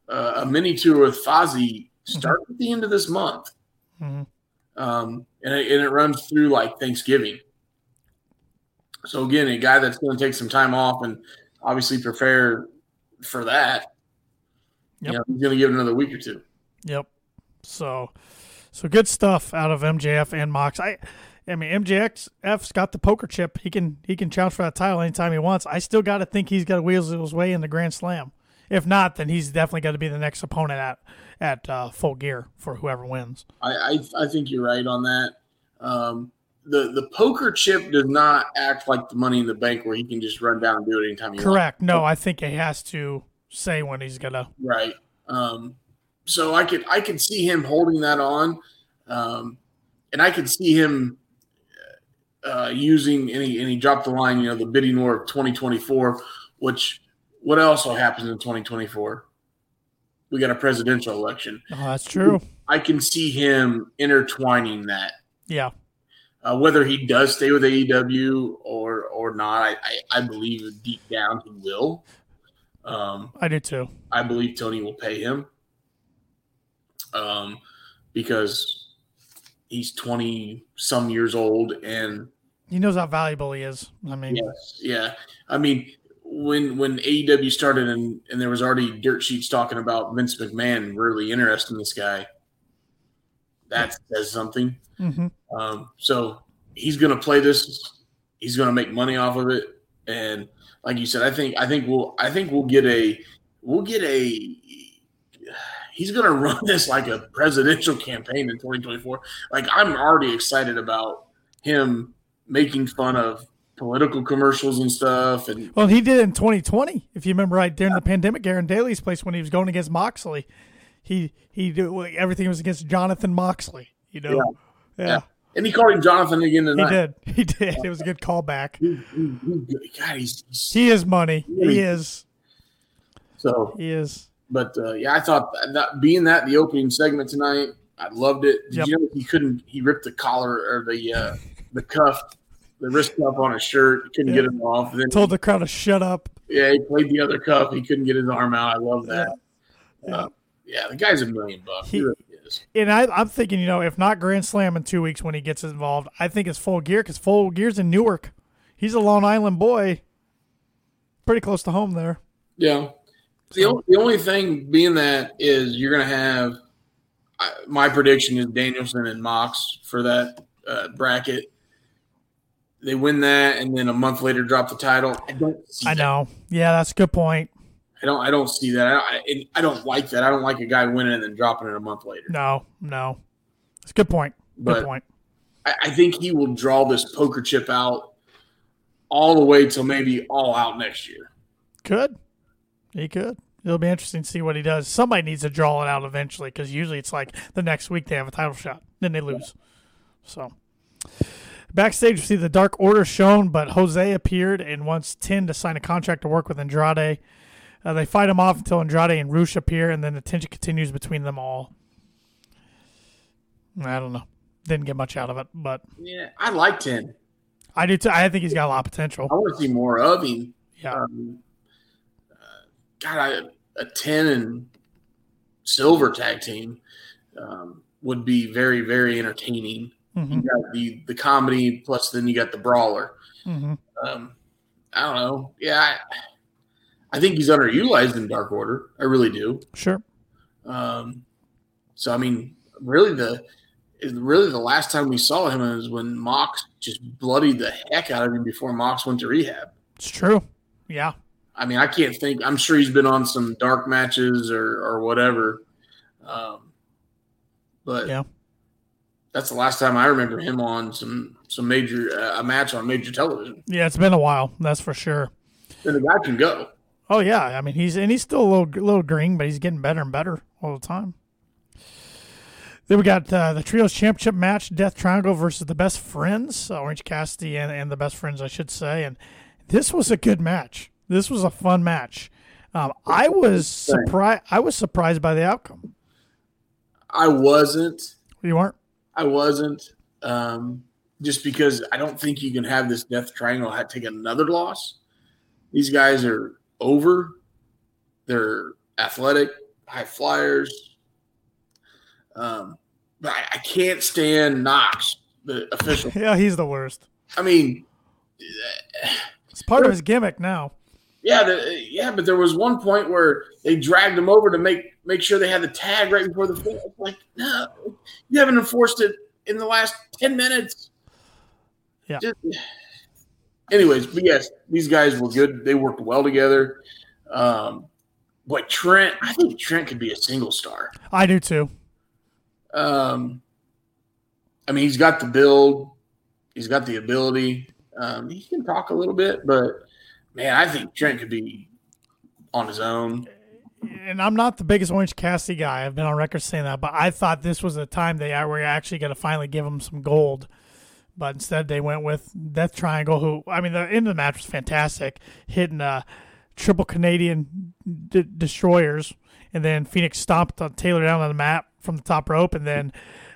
uh, a mini tour with Fozzy, start at the end of this month. mm-hmm. Um, and, it, and it runs through like Thanksgiving. So again, a guy that's going to take some time off and obviously prepare for that. Yep. You know, he's going to give it another week or two. Yep. So, so good stuff out of MJF and Mox. I, I mean, MJF's got the poker chip. He can he can challenge for that title anytime he wants. I still got to think he's got to wheels his way in the Grand Slam. If not, then he's definitely got to be the next opponent at at uh, full gear for whoever wins. I, I, I think you're right on that. Um, the the poker chip does not act like the money in the bank where he can just run down and do it anytime he wants. Correct. No, I think he has to say when he's gonna. Right. Um, so I could I could see him holding that on, um, and I could see him uh, using and he, and he dropped the line. You know, the bidding war of 2024. Which what also happens in 2024? We got a presidential election. Oh, that's true. I can see him intertwining that. Yeah. Uh, whether he does stay with AEW or or not, I, I, I believe deep down he will. Um, I do too. I believe Tony will pay him um, because he's 20 some years old. And He knows how valuable he is. I mean, yes, yeah. I mean, when when AEW started and, and there was already dirt sheets talking about Vince McMahon really interested in this guy, that says something. hmm Um, so he's going to play this. He's going to make money off of it. And like you said, I think I think we'll I think we'll get a we'll get a. He's going [LAUGHS] to run this like a presidential campaign in 2024. Like I'm already excited about him making fun of political commercials and stuff. And Well, he did it in 2020, if you remember right, during the pandemic, Aaron Daily's place when he was going against Moxley. He he did everything was against Jonathan Moxley. You know, yeah, Yeah. and he called him Jonathan again tonight. he did, he did. It was a good callback. God, he's, he's He is money. Really? He is. so. He is. But uh, yeah, I thought that being that the opening segment tonight, I loved it. Did Yep. you know he couldn't? He ripped the collar or the uh, the cuff, the wrist cuff on his shirt. He couldn't Yeah. get it off. Then Told the crowd to shut up. yeah, he played the other cuff. He couldn't get his arm out. I love that. Yeah. Uh, yeah, the guy's a million bucks. He, He- really is. And I, I'm thinking, you know, if not Grand Slam in two weeks when he gets involved, I think it's full gear because full gear's in Newark. He's a Long Island boy, pretty close to home there. Yeah. The, only, the only thing being that is you're going to have my prediction is Danielson and Mox for that uh, bracket. They win that, and then a month later drop the title. I I know. Yeah, that's a good point. I don't. I don't see that. I, I, I don't like that. I don't like a guy winning and then dropping it a month later. No, no. It's a good point. Good But point. I, I think he will draw this poker chip out all the way till maybe all out next year. Could. He could. It'll be interesting to see what he does. Somebody needs to draw it out eventually because usually it's like the next week they have a title shot, then they lose. So backstage, we see the Dark Order shown, but Jose appeared and wants Ten to sign a contract to work with Andrade. Uh, they fight him off until Andrade and Rush appear, and then the tension continues between them all. I don't know. Didn't get much out of it, but Yeah, I like ten. I do. Too. I think he's got a lot of potential. I want to see more of him. Yeah. Um, uh, God, I, a ten and silver tag team um, would be very, very entertaining. hmm You got the the comedy plus then you got the brawler. hmm Um, I don't know. Yeah, I, I think he's underutilized in Dark Order. I really do. Sure. Um, so I mean, really the really the last time we saw him is when Mox just bloodied the heck out of him before Mox went to rehab. It's true. Yeah. I mean, I can't think. I'm sure he's been on some dark matches or or whatever. Um, but Yeah. that's the last time I remember him on some some major uh, a match on major television. Yeah. It's been a while. That's for sure. And the guy can go. Oh yeah. I mean, he's and he's still a little little green, but he's getting better and better all the time. Then we got uh, the trios championship match: Death Triangle versus the Best Friends, Orange Cassidy and, and the Best Friends, I should say. And this was a good match. This was a fun match. Um, I was surprised. I was surprised by the outcome. I wasn't. You weren't. I wasn't. Um, just because I don't think you can have this death triangle take another loss. These guys are over. They're athletic, high flyers. Um, but I, I can't stand Knox, the official. [LAUGHS] Yeah, he's the worst. I mean, It's part of his gimmick now. yeah, the, yeah, but there was one point where they dragged him over to make make sure they had the tag right before the fight. Like, no, you haven't enforced it in the last ten minutes. Yeah. Just- anyways, but yes, these guys were good. They worked well together. Um, but Trent, I think Trent could be a single star. I do too. Um, I mean, he's got the build, he's got the ability. Um, he can talk a little bit, but man, I think Trent could be on his own. And I'm not the biggest Orange Cassidy guy. I've been on record saying that, but I thought this was a time they were actually going to finally give him some gold. But instead, they went with Death Triangle, who I mean, the end of the match was fantastic, hitting uh, triple Canadian d- destroyers, and then Fenix stomped on Taylor down on the mat from the top rope, and then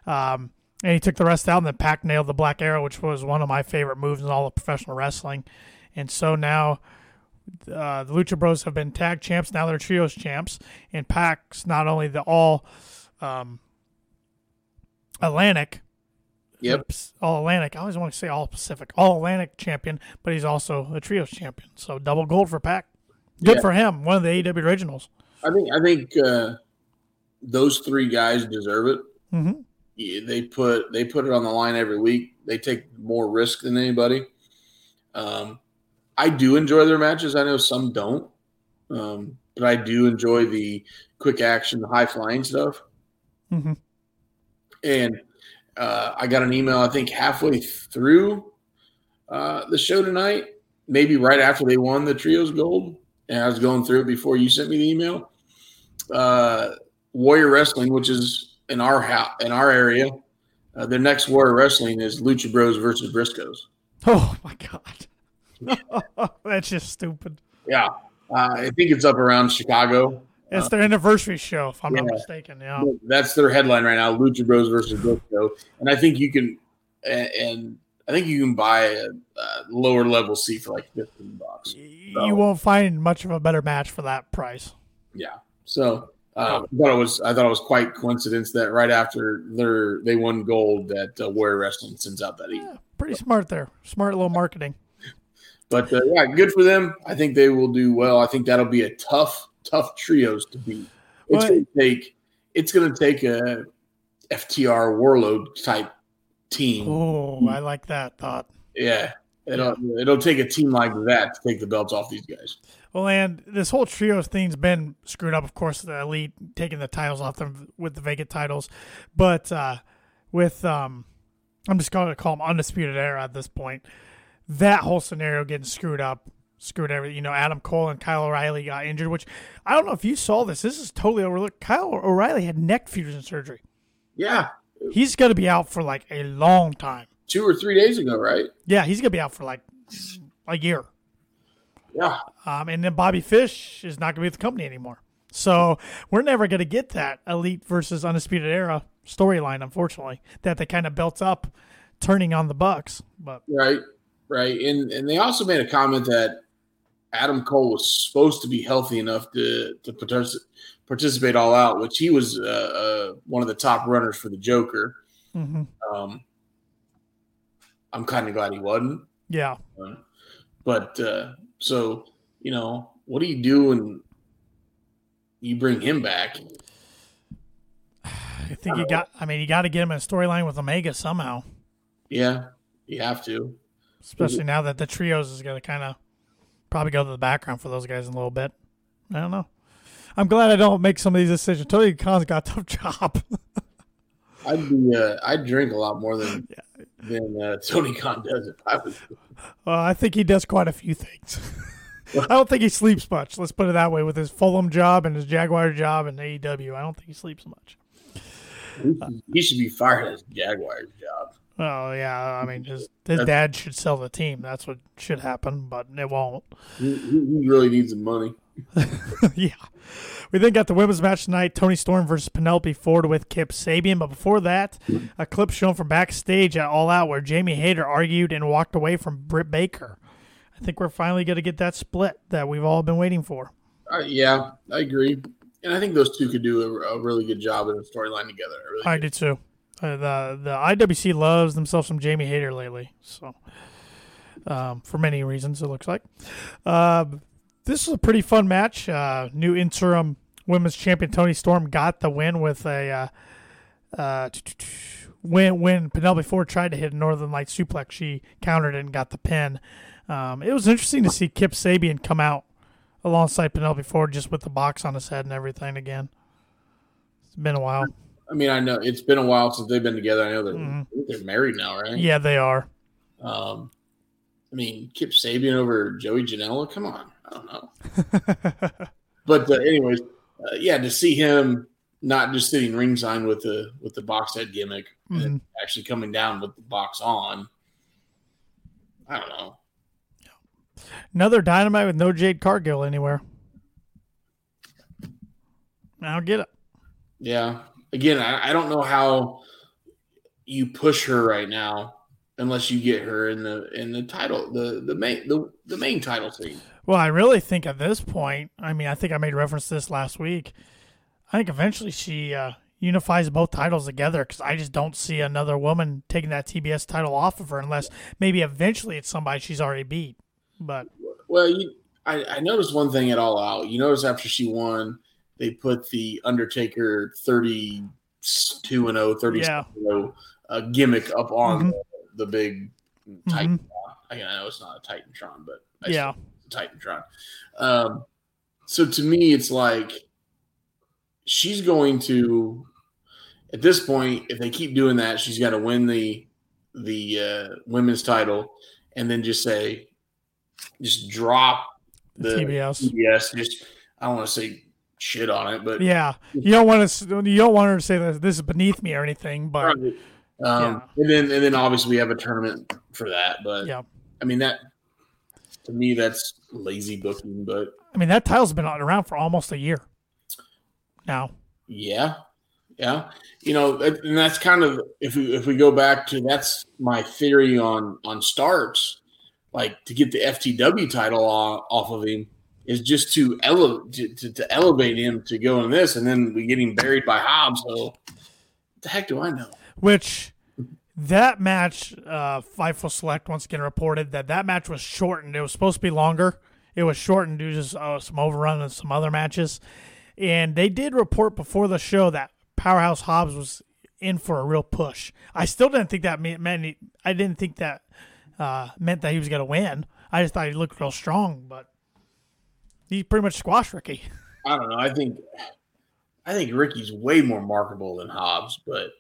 um, and he took the rest out, and then Pac nailed the Black Arrow, which was one of my favorite moves in all of professional wrestling. And so now uh, the Lucha Bros have been tag champs. Now they're trios champs, and Pac's not only the all um, Atlantic, Yep. all Atlantic. I always want to say all Pacific, all Atlantic champion, but he's also a trios champion. So double gold for Pac. Good Yeah. for him. One of the AEW originals. I think I think uh, those three guys deserve it. Mm-hmm. Yeah, They put they put it on the line every week. They take more risk than anybody. Um, I do enjoy their matches. I know some don't, um, but I do enjoy the quick action, the high flying stuff. Mm-hmm. And uh, I got an email, I think halfway through uh, the show tonight, maybe right after they won the Trios Gold. And I was going through it before you sent me the email. Uh, Warrior Wrestling, which is in our house, in our area, uh, their next Warrior Wrestling is Lucha Bros versus Briscoes. Oh my god, [LAUGHS] that's just stupid. Yeah, uh, I think it's up around Chicago. It's their anniversary show, if I'm not mistaken. Yeah. That's their headline right now: Lucha Bros versus Briscoe. And I think you can, and, I think you can buy a, a lower level seat for like fifteen bucks. You won't find much of a better match for that price. Yeah. So uh, I thought it was I thought it was quite coincidence that right after their they won gold that uh, Warrior Wrestling sends out that email. Yeah, pretty smart there. Smart little marketing. But uh, yeah, good for them. I think they will do well. I think that'll be a tough, tough trios to beat. It's going to take it's going to take a FTR Wardlow type team. Oh, I like that thought. Yeah. It'll it'll take a team like that to take the belts off these guys. Well, and this whole trios thing's been screwed up. Of course, the elite taking the titles off them with the vacant titles, but uh, with um, I'm just going to call them undisputed era at this point. That whole scenario getting screwed up, screwed everything. You know, Adam Cole and Kyle O'Reilly got injured, which I don't know if you saw this. This is totally overlooked. Kyle O'Reilly had neck fusion surgery. Yeah. He's going to be out for like a long time. Two or three days ago, right? Yeah, he's going to be out for like a year. Yeah. Um, and then Bobby Fish is not going to be with the company anymore. So we're never going to get that Elite versus Undisputed Era storyline, unfortunately, that they kind of built up turning on the Bucks. But Right. Right. And and they also made a comment that Adam Cole was supposed to be healthy enough to to partic- participate all out, which he was uh, uh, one of the top runners for the Joker. mhm. Um, I'm kind of glad he wasn't. Yeah. But uh, so you know, what do you do when you bring him back? I think you got. I mean, you got to get him in a storyline with Omega somehow. Yeah, you have to. Especially now that the trios is going to kind of probably go to the background for those guys in a little bit. I don't know. I'm glad I don't make some of these decisions. Tony Khan's got a tough [LAUGHS] job. I'd be. Uh, I'd drink a lot more than than uh, Tony Khan does if I was. Uh, I think he does quite a few things. [LAUGHS] I don't think he sleeps much. Let's put it that way. With his Fulham job and his Jaguar job and AEW, I don't think he sleeps much. He should be fired at his Jaguars job. Oh yeah, I mean his his dad should sell the team. That's what should happen, but it won't. [LAUGHS] He, he really needs the money. yeah. We then got the women's match tonight: Toni Storm versus Penelope Ford with Kip Sabian. But before that, a clip shown from backstage at All Out where Jamie Hayter argued and walked away from Britt Baker. I think we're finally going to get that split that we've all been waiting for. Uh, yeah, I agree, and I think those two could do a, a really good job in a storyline together. I, really I do too. Uh, the the IWC loves themselves some Jamie Hayter lately, so um, for many reasons it looks like. Uh, this is a pretty fun match. Uh, new interim women's champion Toni Storm got the win with a uh, uh, when when Penelope Ford tried to hit a Northern Light suplex, she countered it and got the pin. Um, it was interesting to see Kip Sabian come out alongside Penelope Ford just with the box on his head and everything again. It's been a while. I mean, I know it's been a while since they've been together. I know they're, mm-hmm. they're married now, right? Yeah, they are. Um, I mean, Kip Sabian over Joey Janela. Come on, I don't know. [LAUGHS] but uh, anyways, uh, yeah, to see him not just sitting ringside with the with the box head gimmick mm-hmm. and actually coming down with the box on. I don't know. Another dynamite with no Jade Cargill anywhere. I don't get it. Yeah. Again, I, I don't know how you push her right now unless you get her in the in the title the the main the, the main title scene. Well, I really think at this point, I mean, I think I made reference to this last week. I think eventually she uh, unifies both titles together because I just don't see another woman taking that TBS title off of her unless maybe eventually it's somebody she's already beat. But well, you, I, I noticed one thing at All Out. You notice after she won, they put the Undertaker 32 and 0, 30 yeah. 0 uh, gimmick up on mm-hmm. the, the, big Titan. Mm-hmm. I know it's not a Titantron, but I yeah, Titantron. Um, so to me, it's like she's going to. At this point, if they keep doing that, she's got to win the the uh, women's title, and then just say, just drop the TBS. TBS. Just I don't want to say shit on it, but yeah, you don't want to you don't want her to say that this is beneath me or anything. But right. um, yeah. and then and then obviously we have a tournament for that. But yeah, I mean that to me that's lazy booking. But I mean that title's been around for almost a year now. Yeah, yeah. You know, and that's kind of if we if we go back to that's my theory on on Starks like to get the FTW title off of him is just to, ele- to, to, to, elevate him to go in this, and then we get him buried by Hobbs. So, the heck do I know? Which that match, uh, Fightful Select once again reported that that match was shortened. It was supposed to be longer. It was shortened due to uh, some overrun and some other matches. And they did report before the show that Powerhouse Hobbs was in for a real push. I still didn't think that meant. I didn't think that uh, meant that he was going to win. I just thought he looked real strong, but he pretty much squashed Ricky. [LAUGHS] I don't know. I think I think Ricky's way more marketable than Hobbs, but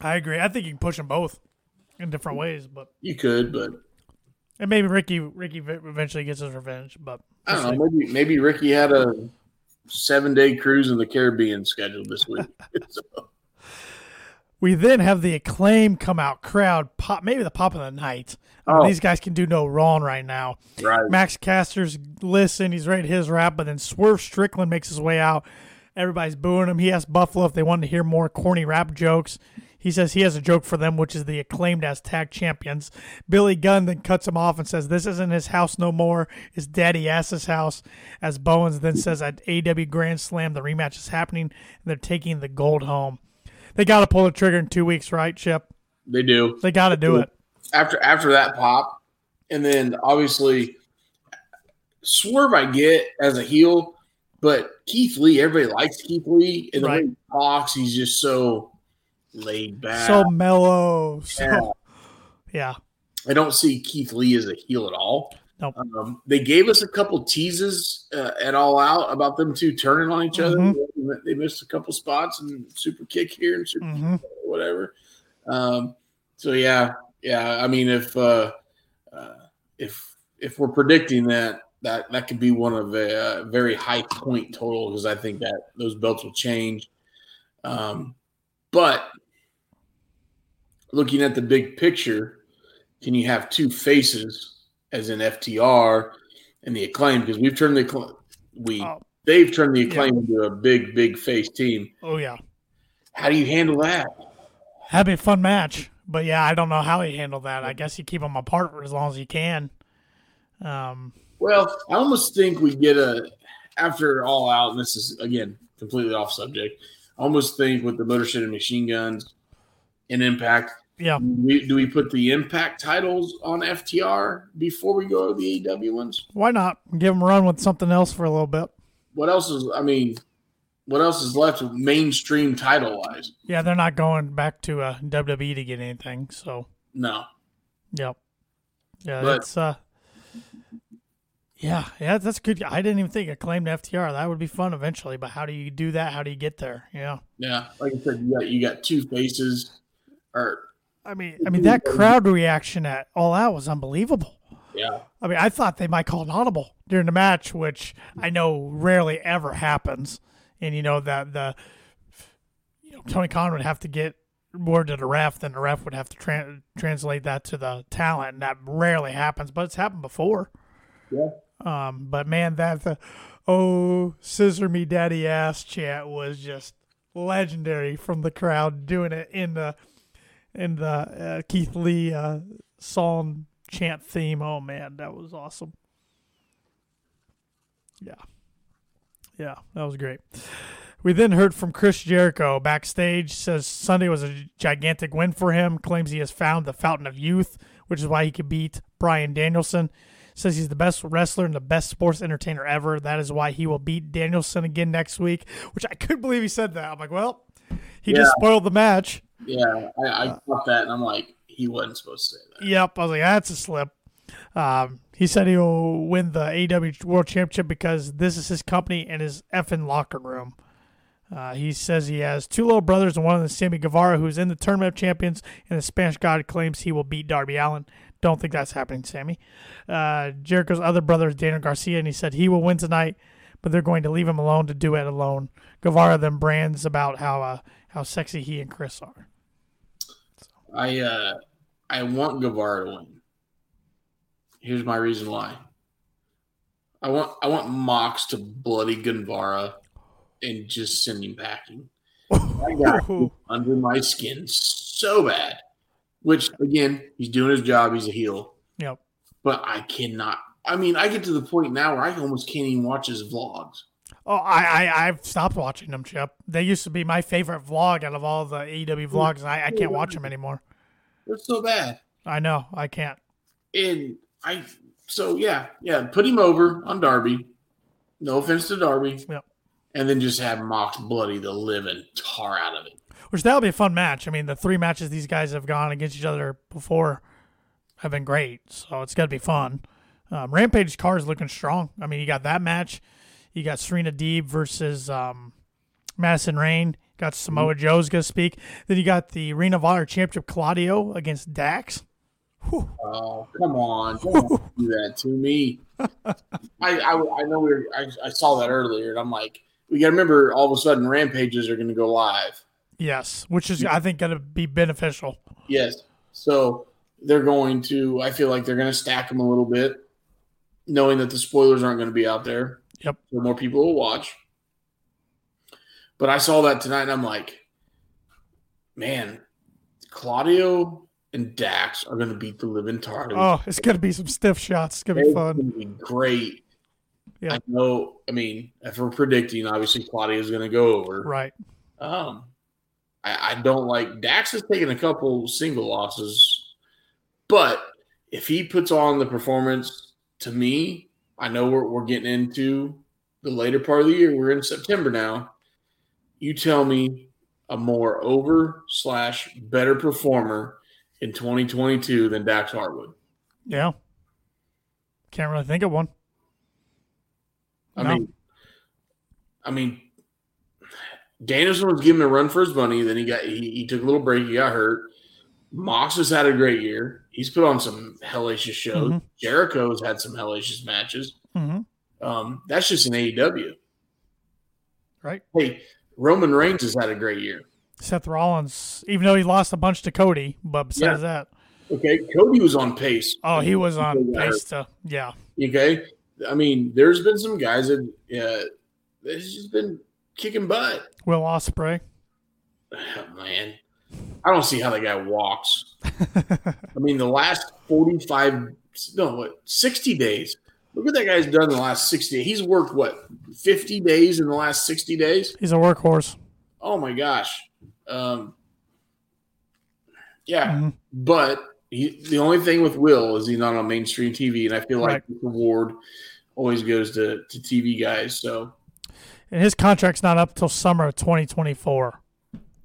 I agree. I think you can push them both in different ways, but you could, but and maybe Ricky Ricky eventually gets his revenge, but I don't know. Maybe maybe Ricky had a seven day cruise in the Caribbean scheduled this week. [LAUGHS] so. We then have the acclaim come out crowd pop, maybe the pop of the night. Oh. these guys can do no wrong right now. Right. Max Caster's listen, he's ready to his rap, but then Swerve Strickland makes his way out. Everybody's booing him. He asked Buffalo if they wanted to hear more corny rap jokes. He says he has a joke for them, which is the acclaimed as tag champions. Billy Gunn then cuts him off and says, This isn't his house no more. It's Daddy Ass's house. As Bowens then says at AW Grand Slam, the rematch is happening and they're taking the gold home. They got to pull the trigger in two weeks, right, Chip? They do. They got to do it. After after that pop, and then obviously Swerve I get as a heel, but Keith Lee, everybody likes Keith Lee, and the Right. way he talks, he's just so laid back. So mellow. So Yeah. [LAUGHS] yeah. I don't see Keith Lee as a heel at all. Nope. Um, they gave us a couple teases uh, at All Out about them two turning on each other. Mhm. They missed a couple spots and super kick here and super hmm whatever. Um, so yeah, yeah. I mean, if uh, uh, if if we're predicting that, that that could be one of a uh, very high point total because I think that those belts will change. Um, but looking at the big picture, can you have two faces as in FTR and the acclaim? Because we've turned the we Oh, they've turned the acclaim into a big big face team. oh yeah. How do you handle that? That'd be a fun match. But yeah, I don't know how he handled that. I guess you keep them apart for as long as you can. Um, Well, I almost think we get a after all out, and this is again completely off subject. I almost think with the Motor City Machine Guns and Impact, yeah. we, do we put the Impact titles on FTR before we go to the AEW ones? Why not give them a run with something else for a little bit? What else is? I mean, what else is left of mainstream title wise? Yeah, they're not going back to uh, WWE to get anything. So, No. yep. Yeah, But- that's uh, yeah, yeah, that's good. I didn't even think acclaimed FTR. That would be fun eventually. But how do you do that? How do you get there? Yeah. Yeah, like I said, you got you got two faces, or I mean, I mean that crowd reaction at All Out was unbelievable. yeah, I mean, I thought they might call an audible during the match, which I know rarely ever happens. And you know that the you know Tony Khan would have to get more to the ref, then the ref would have to tran translate that to the talent, and that rarely happens. But it's happened before. yeah. Um, but man, that the oh scissor me daddy ass chant was just legendary from the crowd doing it in the in the uh, Keith Lee uh, song chant theme. Oh man, that was awesome. Yeah, yeah, that was great. We then heard from Chris Jericho backstage. Says Sunday was a gigantic win for him. Claims he has found the fountain of youth, which is why he could beat Bryan Danielson. Says he's the best wrestler and the best sports entertainer ever. That is why he will beat Danielson again next week. Which I couldn't believe he said that. I'm like, well, he just spoiled the match. Yeah, I, I caught that, and I'm like, he wasn't supposed to say that. Yep. I was like, that's a slip. Um, he said he will win the AEW World Championship because this is his company and his effing locker room. Uh, he says he has two little brothers and one of them is Sammy Guevara, who's in the Tournament of Champions, and the Spanish God claims he will beat Darby Allin. Don't think that's happening, Sammy. Uh, Jericho's other brother is Daniel Garcia, and he said he will win tonight, but they're going to leave him alone to do it alone. Guevara then brands about how uh, how sexy he and Chris are. I uh, I want Guevara to win. Here's my reason why. I want I want Mox to bloody Guevara and just send him packing. [LAUGHS] I got under my skin so bad. Which again, he's doing his job. He's a heel, Yep. but I cannot. I mean, I get to the point now where I almost can't even watch his vlogs. Oh, I, I I've stopped watching them, Chip. They used to be my favorite vlog out of all the AEW vlogs, and I, I can't watch them anymore. They're so bad. I know I can't. And I so yeah, yeah, put him over on Darby. No offense to Darby. Yep. And then just have Mox bloody the living tar out of it. Which that'll be a fun match. I mean, the three matches these guys have gone against each other before have been great, so it's got to be fun. Um, Rampage's car is looking strong. I mean, you got that match. You got Serena Deeb versus um, Madison Rayne. Got Samoa Joe's gonna speak. Then you got the Ring of Honor Championship Claudio against Dax. Oh, come on. Don't do that to me. [LAUGHS] I, I, I know we were, I, I saw that earlier, and I'm like, we got to remember all of a sudden Rampages are going to go live. Yes, which is I think gonna be beneficial. Yes. So they're going to, I feel like they're going to stack them a little bit, knowing that the spoilers aren't going to be out there. Yep. So more people will watch. But I saw that tonight and I'm like, man, Claudio and Dax are going to beat the living tar. Oh, it's gonna be some stiff shots. It's gonna be fun. be great. Yeah. I know. I mean, if we're predicting, obviously Claudio is going to go over. Right. Um, I, I don't like Dax has taken a couple single losses, but if he puts on the performance to me, I know we're, we're getting into the later part of the year. We're in September now. You tell me a more over slash better performer in 2022 than Dax Harwood. Yeah. Can't really think of one. I No. mean, I mean, Danielson was giving a run for his money. Then he got he, he took a little break. He got hurt. Mox has had a great year. He's put on some hellacious shows. Mhm. Jericho's had some hellacious matches. hmm Um, that's just an AEW. Right. Hey, Roman Reigns has had a great year. Seth Rollins, even though he lost a bunch to Cody, but besides that, Okay, Cody was on pace. oh, he was on Yeah. pace to, yeah. Okay, I mean, there's been some guys that uh, that's just been kicking butt. Will Ospreay. Oh, [SIGHS] man, I don't see how that guy walks. I mean, the last 45, no, what, 60 days. Look what that guy's done in the last 60 days. He's worked, what, 50 days in the last 60 days? He's a workhorse. Oh, my gosh. Um, yeah, Mhm. but he, the only thing with Will is he's not on mainstream TV, and I feel like the award always goes to, to TV guys. So, And his contract's not up till summer of 2024.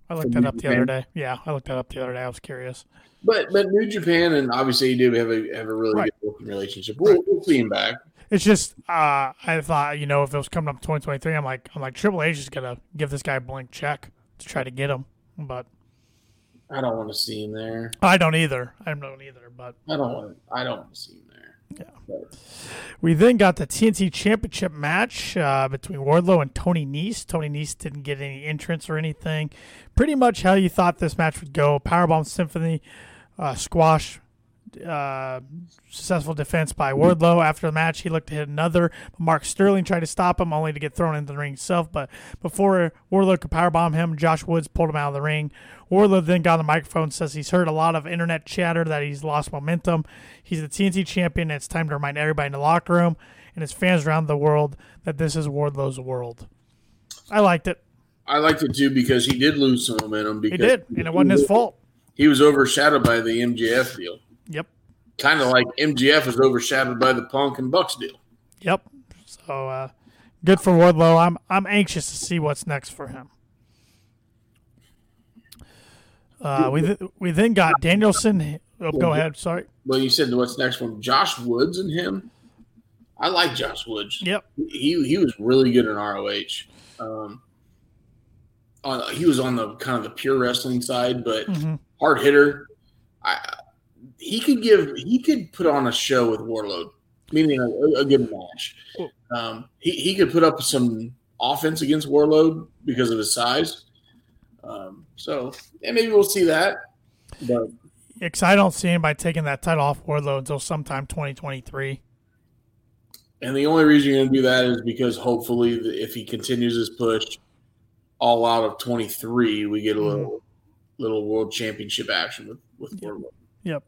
I looked that up New the other day. Yeah, I looked that up the other day. I was curious. but but New Japan and obviously you do have a have a really Right. good working relationship. We'll, we'll see him back. It's just uh, I thought you know if it was coming up 2023, I'm like I'm like Triple H is gonna give this guy a blank check to try to get him, but I don't want to see him there. I don't either. I don't either. But I don't want. I don't want to see him. Yeah. We then got the TNT Championship match uh, between Wardlow and Tony Nese. Tony Nese didn't get any entrance or anything. Pretty much how you thought this match would go. Powerbomb Symphony, uh, squash, uh, successful defense by Wardlow. After the match, he looked to hit another. Mark Sterling tried to stop him, only to get thrown into the ring himself. But before Wardlow could powerbomb him, Josh Woods pulled him out of the ring. Wardlow then got on the microphone, says he's heard a lot of internet chatter that he's lost momentum. He's the TNT champion, and it's time to remind everybody in the locker room and his fans around the world that this is Wardlow's world. I liked it. I liked it too because he did lose some momentum. Because He did, and it wasn't his fault. He was overshadowed by the MJF deal, Yep. kind of like MJF was overshadowed by the Punk and Bucks deal. Yep. So uh, good for Wardlow. I'm I'm anxious to see what's next for him. Uh, we th- we then got Danielson. Oh, go ahead. Sorry. Well, you said what's next one? Josh Woods and him. I like Josh Woods. Yep. He he was really good in ROH. Um, uh, he was on the kind of the pure wrestling side, but hmm hard hitter. I he could give he could put on a show with Wardlow, meaning a, a good match. Um, he he could put up some offense against Wardlow because of his size. Um, so yeah, maybe we'll see that. But Because I don't see anybody taking that title off Wardlow until sometime 2023. and the only reason you're going to do that is because hopefully, if he continues his push all out of 23, we get a mm-hmm. little little world championship action with with Wardlow. Yep.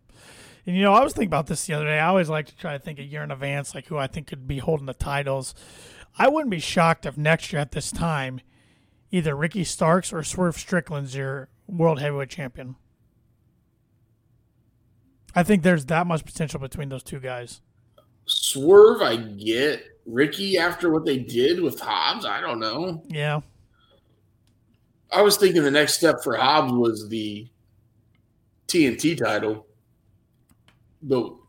And you know, I was thinking about this the other day. I always like to try to think a year in advance, like who I think could be holding the titles. I wouldn't be shocked if next year at this time, either Ricky Starks or Swerve Strickland's your world heavyweight champion. I think there's that much potential between those two guys. Swerve, I get. Ricky, after what they did with Hobbs, I don't know. Yeah. I was thinking the next step for Hobbs was the TNT title. Though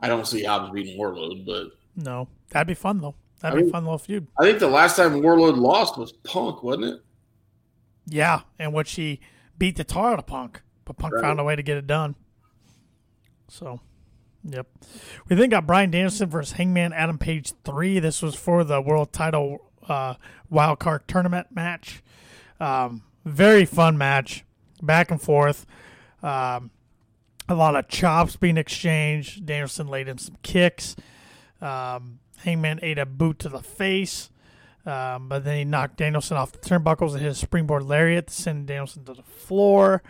I don't see Hobbs beating Wardlow, but No. That'd be fun though. That'd I be mean- a fun little feud. I think the last time Wardlow lost was Punk, wasn't it? Yeah. And which he beat the tar out of Punk. But Punk Right. found a way to get it done. So Yep. We then got Bryan Danielson versus Hangman Adam Page three. This was for the world title uh, wild card tournament match. Um, very fun match, back and forth. Um, a lot of chops being exchanged. Danielson laid in some kicks. Um, Hangman ate a boot to the face, um, but then he knocked Danielson off the turnbuckles and hit a springboard lariat to send Danielson to the floor.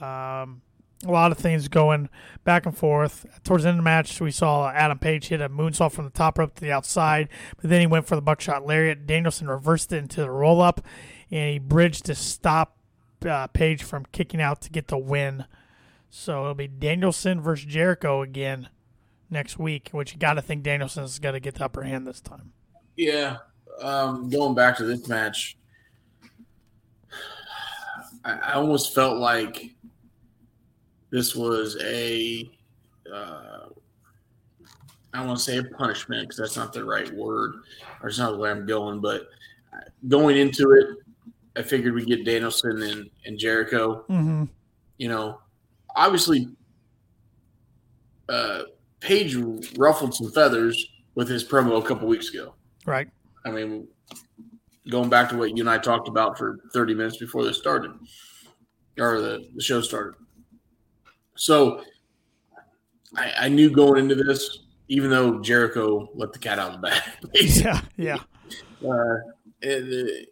Um, a lot of things going back and forth. Towards the end of the match, we saw Adam Page hit a moonsault from the top rope to the outside, but then he went for the buckshot lariat. Danielson reversed it into the roll up, and he bridged to stop uh, Page from kicking out to get the win. So it'll be Danielson versus Jericho again next week, which you got to think Danielson's got to get the upper hand this time. Yeah. Um, going back to this match, I, I almost felt like this was a. Uh, I don't want to say a punishment because that's not the right word, or it's not the way I'm going. But going into it, I figured we'd get Danielson and, and Jericho. Mm-hmm. You know, obviously, uh, Page ruffled some feathers with his promo a couple weeks ago. Right. I mean, going back to what you and I talked about for 30 minutes before this started, or the, the show started. So I, I knew going into this, even though Jericho let the cat out of the bag, [LAUGHS] Yeah. Yeah. uh, it,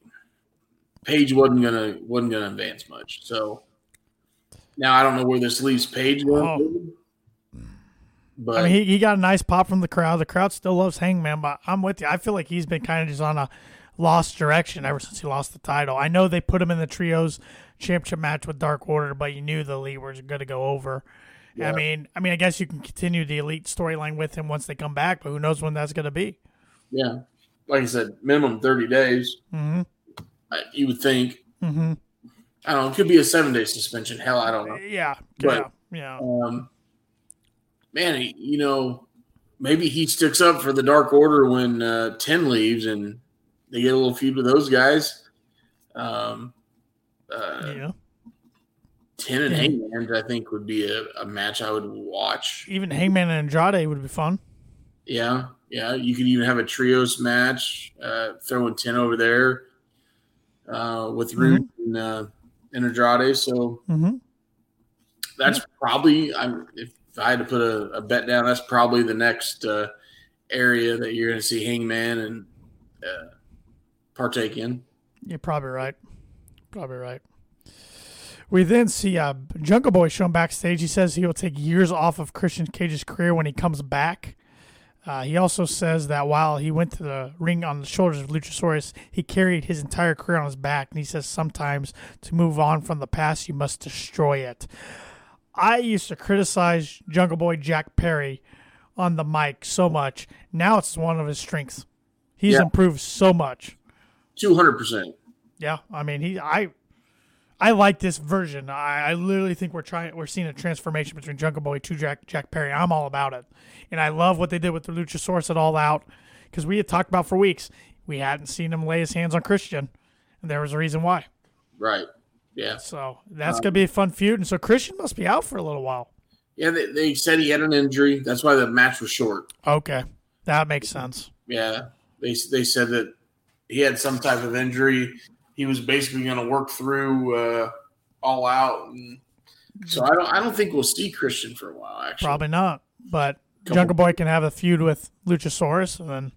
Page wasn't gonna wasn't gonna advance much. So now I don't know where this leaves Page going. But I mean, he, he got a nice pop from the crowd. The crowd still loves Hangman, but I'm with you. I feel like he's been kind of just on a lost direction ever since he lost the title. I know they put him in the trios championship match with Dark Order, but you knew the elite was going to go over. Yeah. I mean, I mean, I guess you can continue the elite storyline with him once they come back, but who knows when that's going to be? yeah, like I said, minimum 30 days. Mm-hmm. I, you would think. Mm-hmm. I don't know. It could be a seven day suspension. Hell, I don't know. Yeah. But- yeah. Yeah. Um, man, he- you know, maybe he sticks up for the Dark Order when uh, Ten leaves and they get a little feud with those guys. Um, uh, yeah. Ten and Yeah. Hangman, I think, would be a, a match I would watch. Even Hangman and Andrade would be fun. Yeah, yeah. You could even have a trios match, uh, throwing Ten over there uh, with Root and, uh, and Andrade. So Mm-hmm. that's probably I'm if I had to put a, a bet down, that's probably the next uh, area that you're going to see Hangman and uh, partake in. You're probably right. Probably right. We then see uh, Jungle Boy shown backstage. He says he will take years off of Christian Cage's career when he comes back. Uh, he also says that while he went to the ring on the shoulders of Luchasaurus, he carried his entire career on his back. And he says sometimes to move on from the past, you must destroy it. I used to criticize Jungle Boy Jack Perry on the mic so much. Now it's one of his strengths. He's Yeah. improved so much. Two hundred percent. Yeah, I mean he I I like this version. I, I literally think we're trying we're seeing a transformation between Jungle Boy to Jack Jack Perry. I'm all about it, and I love what they did with the Luchasaurus at All Out because we had talked about for weeks we hadn't seen him lay his hands on Christian, and there was a reason why. Right. Yeah. So that's gonna be a fun feud, and so Christian must be out for a little while. Yeah. They, they said he had an injury. That's why the match was short. Okay, that makes sense. Yeah. They they said that he had some type of injury. He was basically going to work through uh, all out, and so I don't I don't think we'll see Christian for a while. Actually, Probably not, but Couple- Jungle Boy can have a feud with Luchasaurus, and then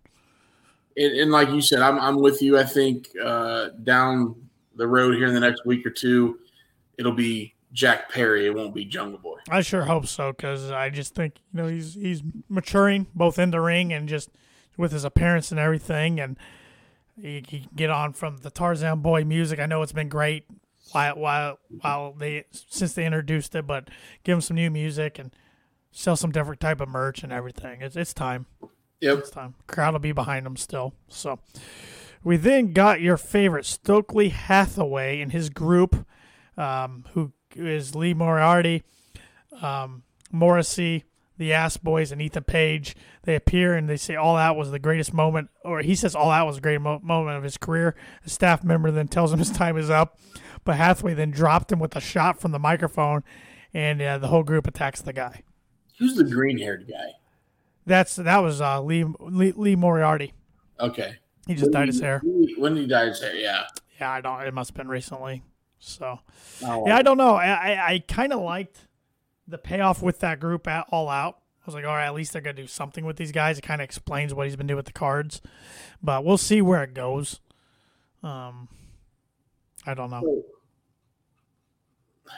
and, and like you said, I'm I'm with you. I think uh, down the road here in the next week or two, it'll be Jack Perry. It won't be Jungle Boy. I sure hope so because I just think you know he's he's maturing both in the ring and just with his appearance and everything, and he, he can get on from the Tarzan boy music. I know it's been great while while while they since they introduced it, but give him some new music and sell some different type of merch and everything. It's it's time. Yep. It's time. Crowd will be behind him still. So we then got your favorite Stokely Hathaway and his group, um, who is Lee Moriarty, um, Morrissey, the Ass Boys, and Ethan Page. They appear and they say All Out was the greatest moment, or he says All Out was the greatest mo- moment of his career. A staff member then tells him his [LAUGHS] time is up, but Hathaway then dropped him with a shot from the microphone, and uh, the whole group attacks the guy. Who's the green haired guy? That's that was uh, Lee, Lee Lee Moriarty. Okay. He just dyed his hair. When he dye his hair? Yeah. Yeah, I don't. It must have been recently. So Oh, yeah, I don't know. I I, I kind of liked the payoff with that group at all out. I was like, all right, at least they're gonna do something with these guys. It kind of explains what he's been doing with the cards, but we'll see where it goes. Um, I don't know. [SIGHS]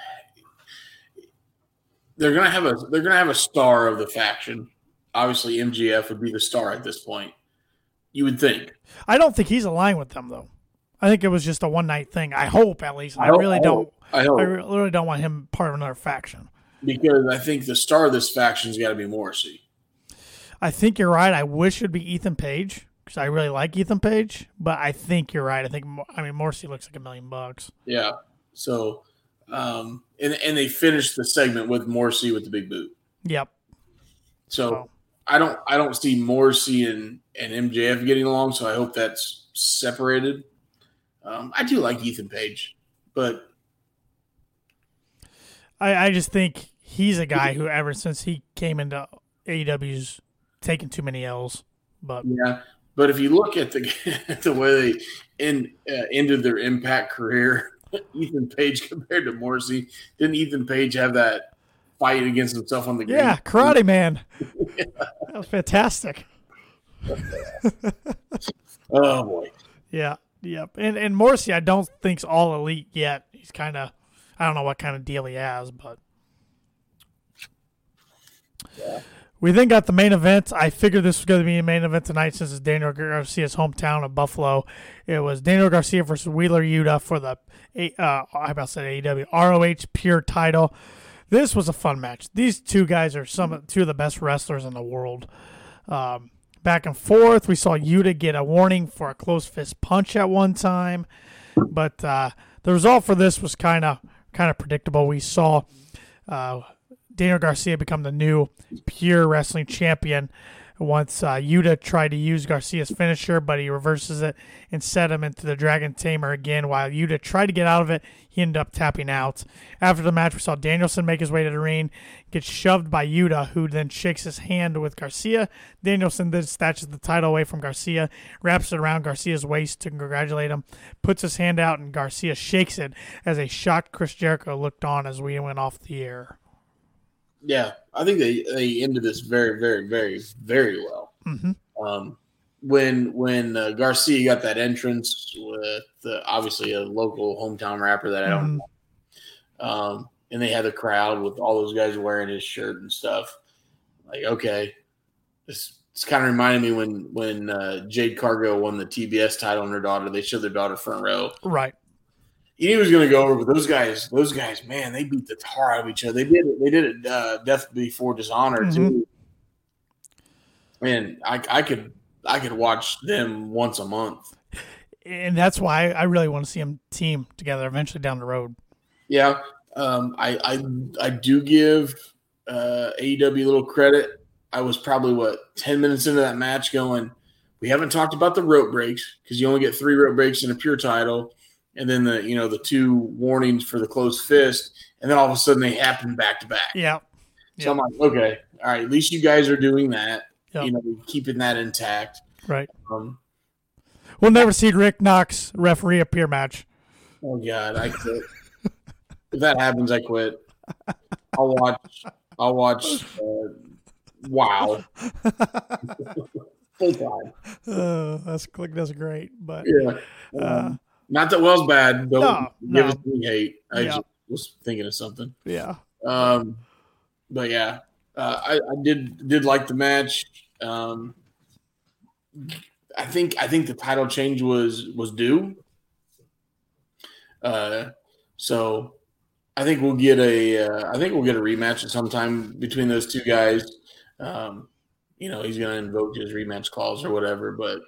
They're gonna have a they're gonna have a star of the faction. Obviously, MJF would be the star at this point. You would think. I don't think he's aligned with them though. I think it was just a one night thing. I hope at least. I, hope- really I don't. I hope I re- really don't want him part of another faction. because I think the star of this faction's got to be Morrissey. I think you're right. I wish it'd be Ethan Page because I really like Ethan Page, but I think you're right. I think I mean Morrissey looks like a million bucks. Yeah. So, um, and and they finished the segment with Morrissey with the big boot. Yep. So. I don't I don't see Morrissey and and MJF getting along. So I hope that's separated. Um, I do like Ethan Page, but I, I just think he's a guy who ever since he came into AEW's taken too many L's. But yeah. But if you look at the [LAUGHS] at the way they end, uh, ended their Impact career, [LAUGHS] Ethan Page compared to Morrissey, didn't Ethan Page have that fight against himself on the green? yeah, Karate Man. [LAUGHS] That was fantastic. [LAUGHS] Oh boy. Yeah. Yep. And and Morrissey, I don't think's all elite yet. He's kind of, I don't know what kind of deal he has, but. We then got the main event. I figured this was going to be a main event tonight since it's Daniel Garcia's hometown of Buffalo. It was Daniel Garcia versus Wheeler Yuta for the uh, I about say AEW ROH Pure Title. This was a fun match. These two guys are some two of the best wrestlers in the world. Um, back and forth. We saw Yuta get a warning for a close fist punch at one time, but uh, the result for this was kind of kind of predictable. We saw uh, Daniel Garcia become the new pure wrestling champion once uh, Yuta tried to use Garcia's finisher, but he reverses it and set him into the Dragon Tamer again. While Yuta tried to get out of it, he ended up tapping out. After the match, we saw Danielson make his way to the ring, get shoved by Yuta, who then shakes his hand with Garcia. Danielson then snatches the title away from Garcia, wraps it around Garcia's waist to congratulate him, puts his hand out, and Garcia shakes it as a shocked Chris Jericho looked on as we went off the air. Yeah, I think they they ended this very, very, very, very well. Mhm. Um, when when uh, Garcia got that entrance with uh, obviously a local hometown rapper that I don't Mhm. know, um, and they had the crowd with all those guys wearing his shirt and stuff. Like, okay, this it's kind of reminded me when when uh, Jade Cargill won the TBS title and her daughter. They showed their daughter front row. Right. He knew he was going to go over, but those guys, those guys, man, they beat the tar out of each other. They did it. They did it. Uh, Death Before Dishonor too. And I, I could, I could watch them once a month. and that's why I really want to see them team together eventually down the road. Yeah, um, I, I, I do give uh, AEW a little credit. I was probably what ten minutes into that match going. We haven't talked about the rope breaks because you only get three rope breaks in a pure title, and then the you know the two warnings for the closed fist, and then all of a sudden they happen back to back. Yeah. So I'm like, okay, all right, at least you guys are doing that. Yep. You know, keeping that intact. Right. Um, We'll never see Rick Knox referee a peer match. oh god, I quit. if that happens, I quit. I'll watch. I'll watch. Uh, wow. [LAUGHS] Full time. Uh, that's that's great, but Yeah. Uh, Um, not that Wells bad. Don't No, give no. us any hate. I Yeah. just was thinking of something. yeah, Um, but yeah, uh, I, I did did like the match. Um, I think I think the title change was was due. Uh, so I think we'll get a uh, I think we'll get a rematch at some time between those two guys. Um, you know, he's going to invoke his rematch clause or whatever. But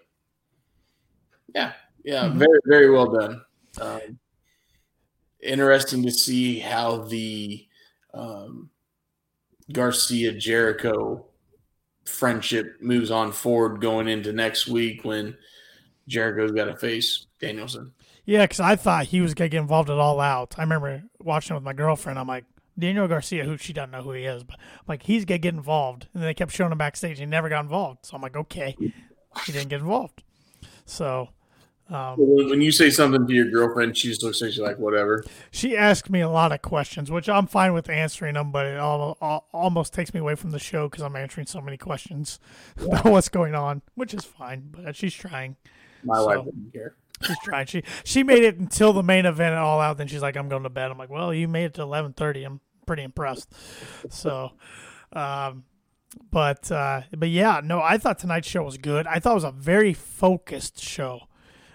yeah, yeah, Mhm. very very well done. Um, interesting to see how the um, Garcia Jericho friendship moves on forward going into next week when Jericho's got to face Danielson. yeah. Because I thought he was gonna get involved at all out. I remember watching it with my girlfriend. I'm like Daniel Garcia, who she doesn't know who he is, but I'm like he's gonna get involved, and they kept showing him backstage. He never got involved, so I'm like, okay, he didn't get involved. So. Um, When you say something to your girlfriend, she just looks at you like whatever. she asked me a lot of questions, which I'm fine with answering them, but it all, all, almost takes me away from the show because I'm answering so many questions [LAUGHS] about what's going on, which is fine. But she's trying. My So- wife wouldn't care. She's trying. She she made it until the main event all out. Then she's like, "I'm going to bed." I'm like, "Well, you made it to 11:30. I'm pretty impressed." So, um, but uh, but yeah, no, I thought tonight's show was good. I thought it was a very focused show.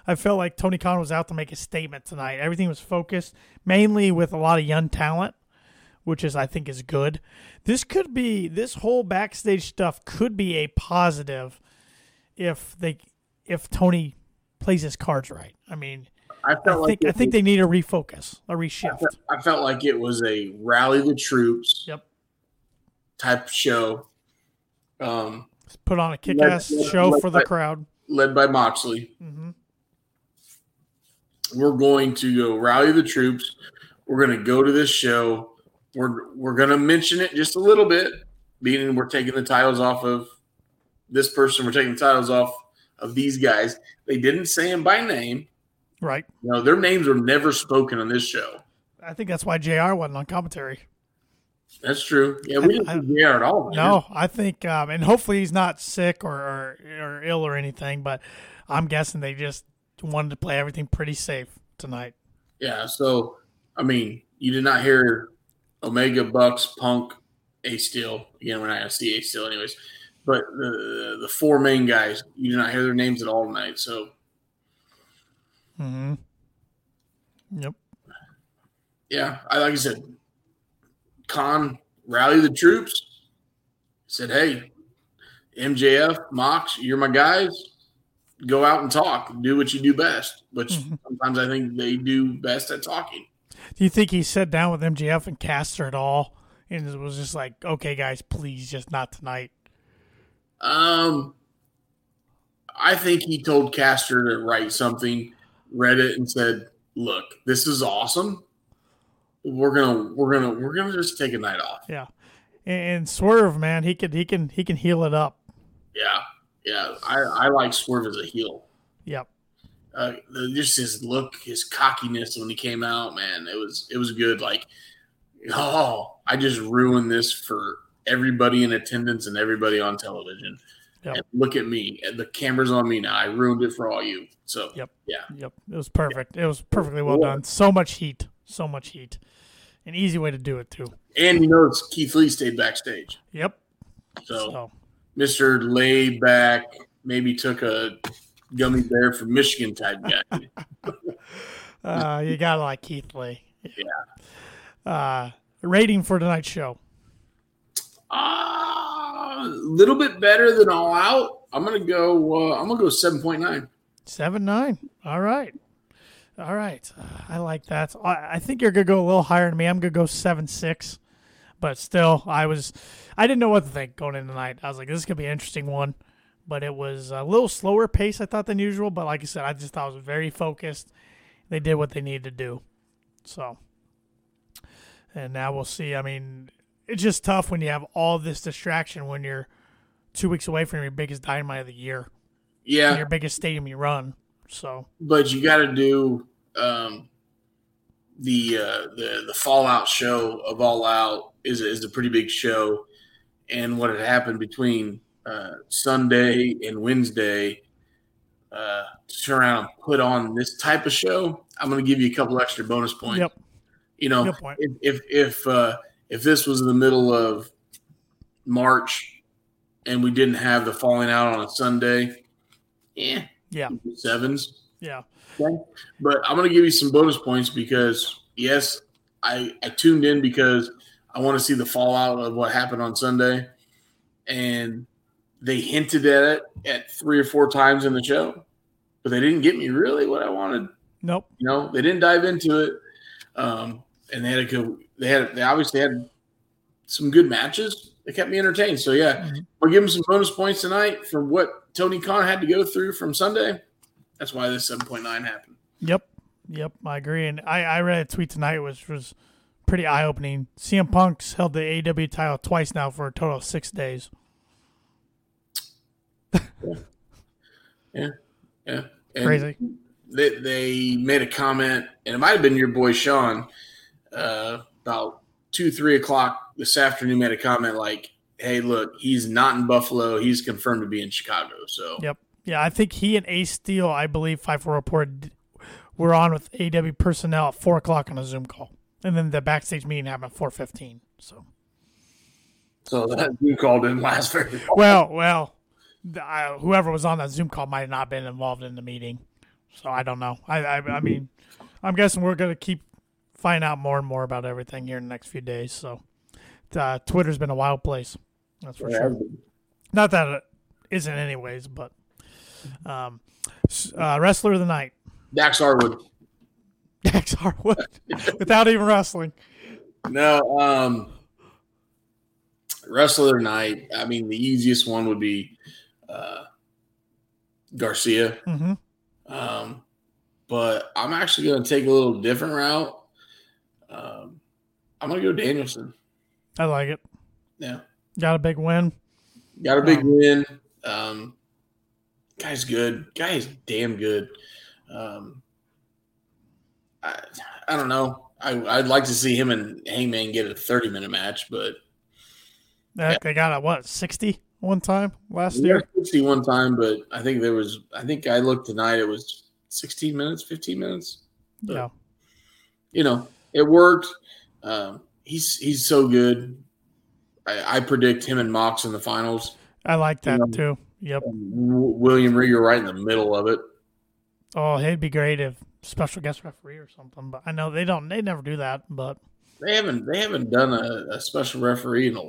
I felt like Tony Khan was out to make a statement tonight. Everything was focused mainly with a lot of young talent, which is I think is good. This could be this whole backstage stuff could be a positive if they if Tony plays his cards right. I mean, I I felt like think I think was- they need a refocus, a reshift. felt- I felt like it was a rally the troops Yep. type show, um, Put on a kick-ass let- show let- for the crowd. led by Moxley. hmm We're going to go rally the troops. We're going to go to this show. We're we're going to mention it just a little bit, meaning we're taking the titles off of this person. We're taking the titles off of these guys. They didn't say them by name. Right. You know, their names were never spoken on this show. I think that's why JR wasn't on commentary. That's true. Yeah, we didn't I- see JR at all. man. No, I think, um, and hopefully he's not sick or, or or ill or anything. But I'm guessing they just wanted to play everything pretty safe tonight. Yeah, so I mean, you did not hear Omega, Bucks, Punk, Ace Steel. Again, we're not gonna see Ace Steel anyways. But the the four main guys, you did not hear their names at all tonight. So hmm Yep. yeah, I like I said, Khan rallied the troops. Said, "Hey, MJF, Mox, you're my guys. Go out and talk. Do what you do best." Which Mhm. sometimes I think they do best at talking. Do you think he sat down with MJF and Caster at all, and it was just like, okay, guys, please, just not tonight. Um, I think he told Caster to write something, read it, and said, "Look, this is awesome. We're gonna, we're gonna, we're gonna just take a night off." Yeah. And, and Swerve, man, he could he can he can heel it up. Yeah, yeah. I, I like Swerve as a heel. Yep. Uh, just his look, his cockiness when he came out, man, it was, it was good. Like, oh, I just ruined this for everybody in attendance and everybody on television. Yep. Look at me. The camera's on me now. I ruined it for all you. So Yep. yeah. Yep. It was perfect. It was perfectly well done. So much heat. So much heat. An easy way to do it too. And you notice Keith Lee stayed backstage. Yep. So, So Mr. Laid Back maybe took a gummy bear from Michigan type guy. [LAUGHS] uh, you gotta like Keith Lee. Yeah. Uh, rating for tonight's show. A little bit better than All Out. I'm gonna go. Uh, I'm gonna go seven point nine. Seven nine. All right. All right. Uh, I like that. I, I think you're gonna go a little higher than me. I'm gonna go seven six. But still, I was I didn't know what to think going in tonight. I was like, this is gonna be an interesting one. But it was a little slower pace I thought than usual. But like I said, I just thought it was very focused. They did what they needed to do. So and now we'll see. I mean, it's just tough when you have all this distraction when you're two weeks away from your biggest dynamite of the year Yeah, your biggest stadium you run. So but you got to do um, the uh, the the Fallout show of All Out is is a pretty big show, and what had happened between uh, Sunday and Wednesday uh, to turn around and put on this type of show. I'm going to give you a couple extra bonus points. yep, You know, if if if, uh, if this was in the middle of March and we didn't have the falling out on a Sunday, yeah, Yeah, sevens. yeah, But I'm going to give you some bonus points because yes, I I tuned in because I want to see the fallout of what happened on Sunday, and they hinted at it at three or four times in the show, but they didn't get me really what I wanted. nope, You know, they didn't dive into it, um, and they had a good. They had they obviously had some good matches. They kept me entertained. So yeah, Mhm. we'll give them some bonus points tonight for what Tony Khan had to go through from Sunday. That's why this seven point nine happened. yep, yep. I agree. And I, I read a tweet tonight which was pretty eye opening. CM Punk's held the AEW title twice now for a total of six days. [LAUGHS] Yeah, yeah. And Crazy. They they made a comment, and it might have been your boy Sean, uh, about two three o'clock this afternoon. Made a comment like, "Hey, look, he's not in Buffalo. He's confirmed to be in Chicago." So Yep. Yeah, I think he and Ace Steel, I believe, Fightful reported were on with AEW personnel at four o'clock on a Zoom call, and then the backstage meeting happened at four fifteen. So so that Zoom call didn't last very long. well, well, the, uh, whoever was on that Zoom call might have not been involved in the meeting. So I don't know. I I, I mean, I'm guessing we're gonna keep find out more and more about everything here in the next few days. So uh, Twitter's been a wild place. That's for sure. Not that it isn't anyways, but um, uh, wrestler of the night, Dax Harwood. Dax Harwood, [LAUGHS] without even wrestling. No, um, wrestler night. I mean, the easiest one would be uh, Garcia. Mm-hmm. Um, but I'm actually going to take a little different route. Um, I'm going to go Danielson. I like it. Yeah. Got a big win. Got a big Um, win. Um, guy's good. Guy is damn good. Um, I, I don't know. I, I'd like to see him and Hangman get a 30 minute match, but Uh, They got a what sixty one time last year. got 60 one time, but I think there was, I think I looked tonight, it was 16 minutes, 15 minutes. Yeah, You know, it worked. Um, he's, he's so good. I, I predict him and Mox in the finals. I like that Yeah. too. Yep. William Regal right in the middle of it. Oh, it'd be great if special guest referee or something. But I know they don't. They never do that. But They haven't they haven't done a, a special referee in a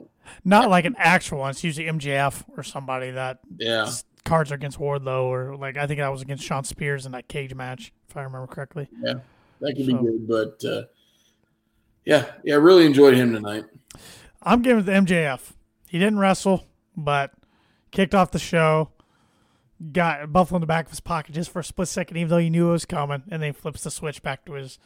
not like an actual one. It's usually MJF or somebody that yeah. cards are against Wardlow or like I think that was against Shawn Spears in that cage match if I remember correctly. Yeah, that could So- be good, but uh, yeah, yeah, I really enjoyed him tonight. I'm giving it to MJF. He didn't wrestle, but kicked off the show. Got a Buffalo in the back of his pocket just for a split second, even though he knew it was coming, and then flips the switch back to his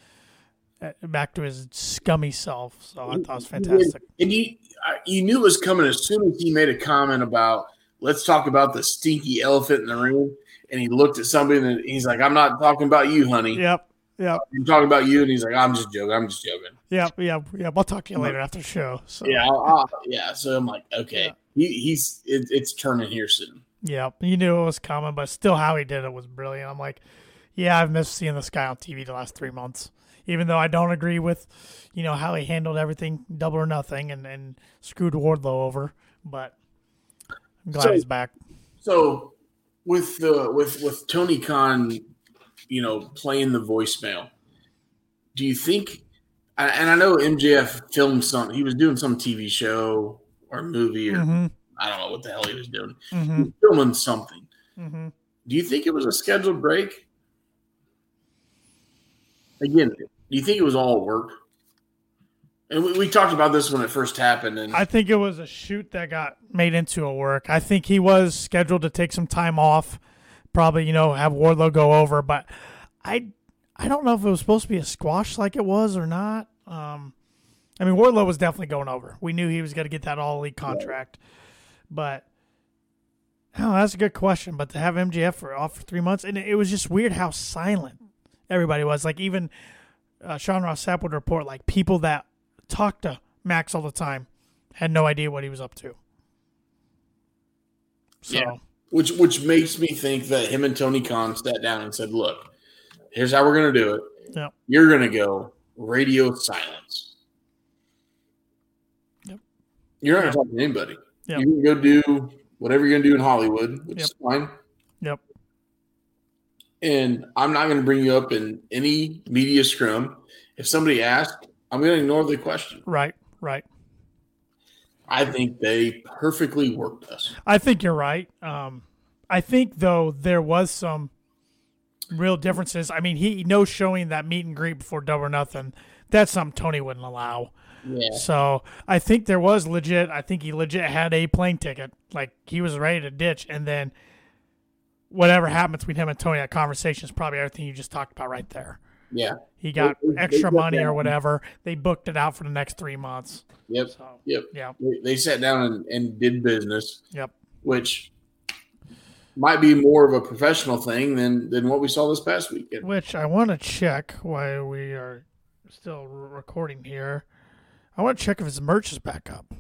uh, back to his scummy self. So I thought it was fantastic. And you I- you knew it was coming as soon as he made a comment about let's talk about the stinky elephant in the room. And he looked at somebody and he's like, I'm not talking about you, honey. Yep, yep, I'm talking about you. And he's like, I'm just joking. I'm just joking. yep, yep, yep. I'll talk to you later after the show. So Yeah, I'll, I'll- yeah. So I'm like, okay, Yeah. he, he's it, it's turning here soon. Yep, you knew it was coming, but still, how he did it was brilliant. I'm like, yeah, I've missed seeing this guy on TV the last three months. Even though I don't agree with, you know, how he handled everything, double or nothing, and, and screwed Wardlow over, but I'm glad So- he's back. So with the with with Tony Khan, you know, playing the voicemail, do you think? and- I know MJF filmed some. He was doing some TV show or movie, or hmm I don't know what the hell he was doing. He hmm was filming something. hmm Do you think it was a scheduled break? Again, do you think it was all work? And we, we talked about this when it first happened, and I think it was a shoot that got made into a work. I think he was scheduled to take some time off, probably you know have Wardlow go over, but I I don't know if it was supposed to be a squash like it was or not. Um, I mean Wardlow was definitely going over. We knew he was going to get that all elite contract, but. Oh, that's a good question. But to have MJF for off for three months, and it was just weird how silent everybody was. Like even uh, Sean Ross Sapp would report, like people that talk to Max all the time had no idea what he was up to. So Yeah. which which makes me think that him and Tony Khan sat down and said, "Look, here's how we're going to do it. Yeah. You're going to go radio silence. Yep. You're not Yeah. going to talk to anybody. Yep. You can go do whatever you're going to do in Hollywood, which is fine. Yep. And I'm not going to bring you up in any media scrum. If somebody asks, I'm going to ignore the question. right, right. I think they perfectly worked us. I think you're right. Um, I think though there was some real differences. I mean, he no showing that meet and greet before Double or Nothing. That's something Tony wouldn't allow. Yeah. So I think there was legit. I think he legit had a plane ticket. Like he was ready to ditch, and then whatever happened between him and Tony, that conversation is probably everything you just talked about right there. Yeah. He got They- extra they money got or whatever. They booked it out for the next three months. Yep. So Yep. yeah, They, they sat down and, and did business. Yep. Which might be more of a professional thing than than what we saw this past weekend. which I want to check why we are still recording here. I want to check if his merch is back up.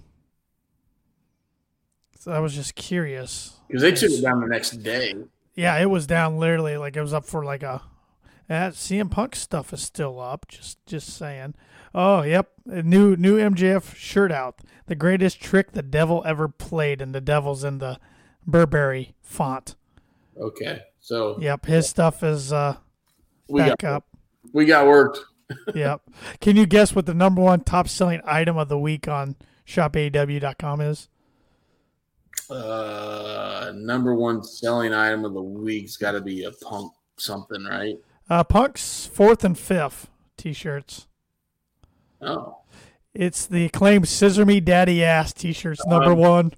So I was just curious. Because they took it down the next day. Yeah, it was down literally like it was up for like a. That CM Punk stuff is still up. Just just saying. Oh, yep, a new new MJF shirt out. The greatest trick the devil ever played, and the devil's in the Burberry font. Okay. So Yep, his stuff is uh We back got up. we got worked. [LAUGHS] yep. Can you guess what the number one top selling item of the week on shopaew.com is? Uh, number one selling item of the week's got to be a punk something, right? Uh, Punk's fourth and fifth t-shirts. Oh, It's the acclaimed "Scissor Me Daddy Ass" t-shirts, number Um, one,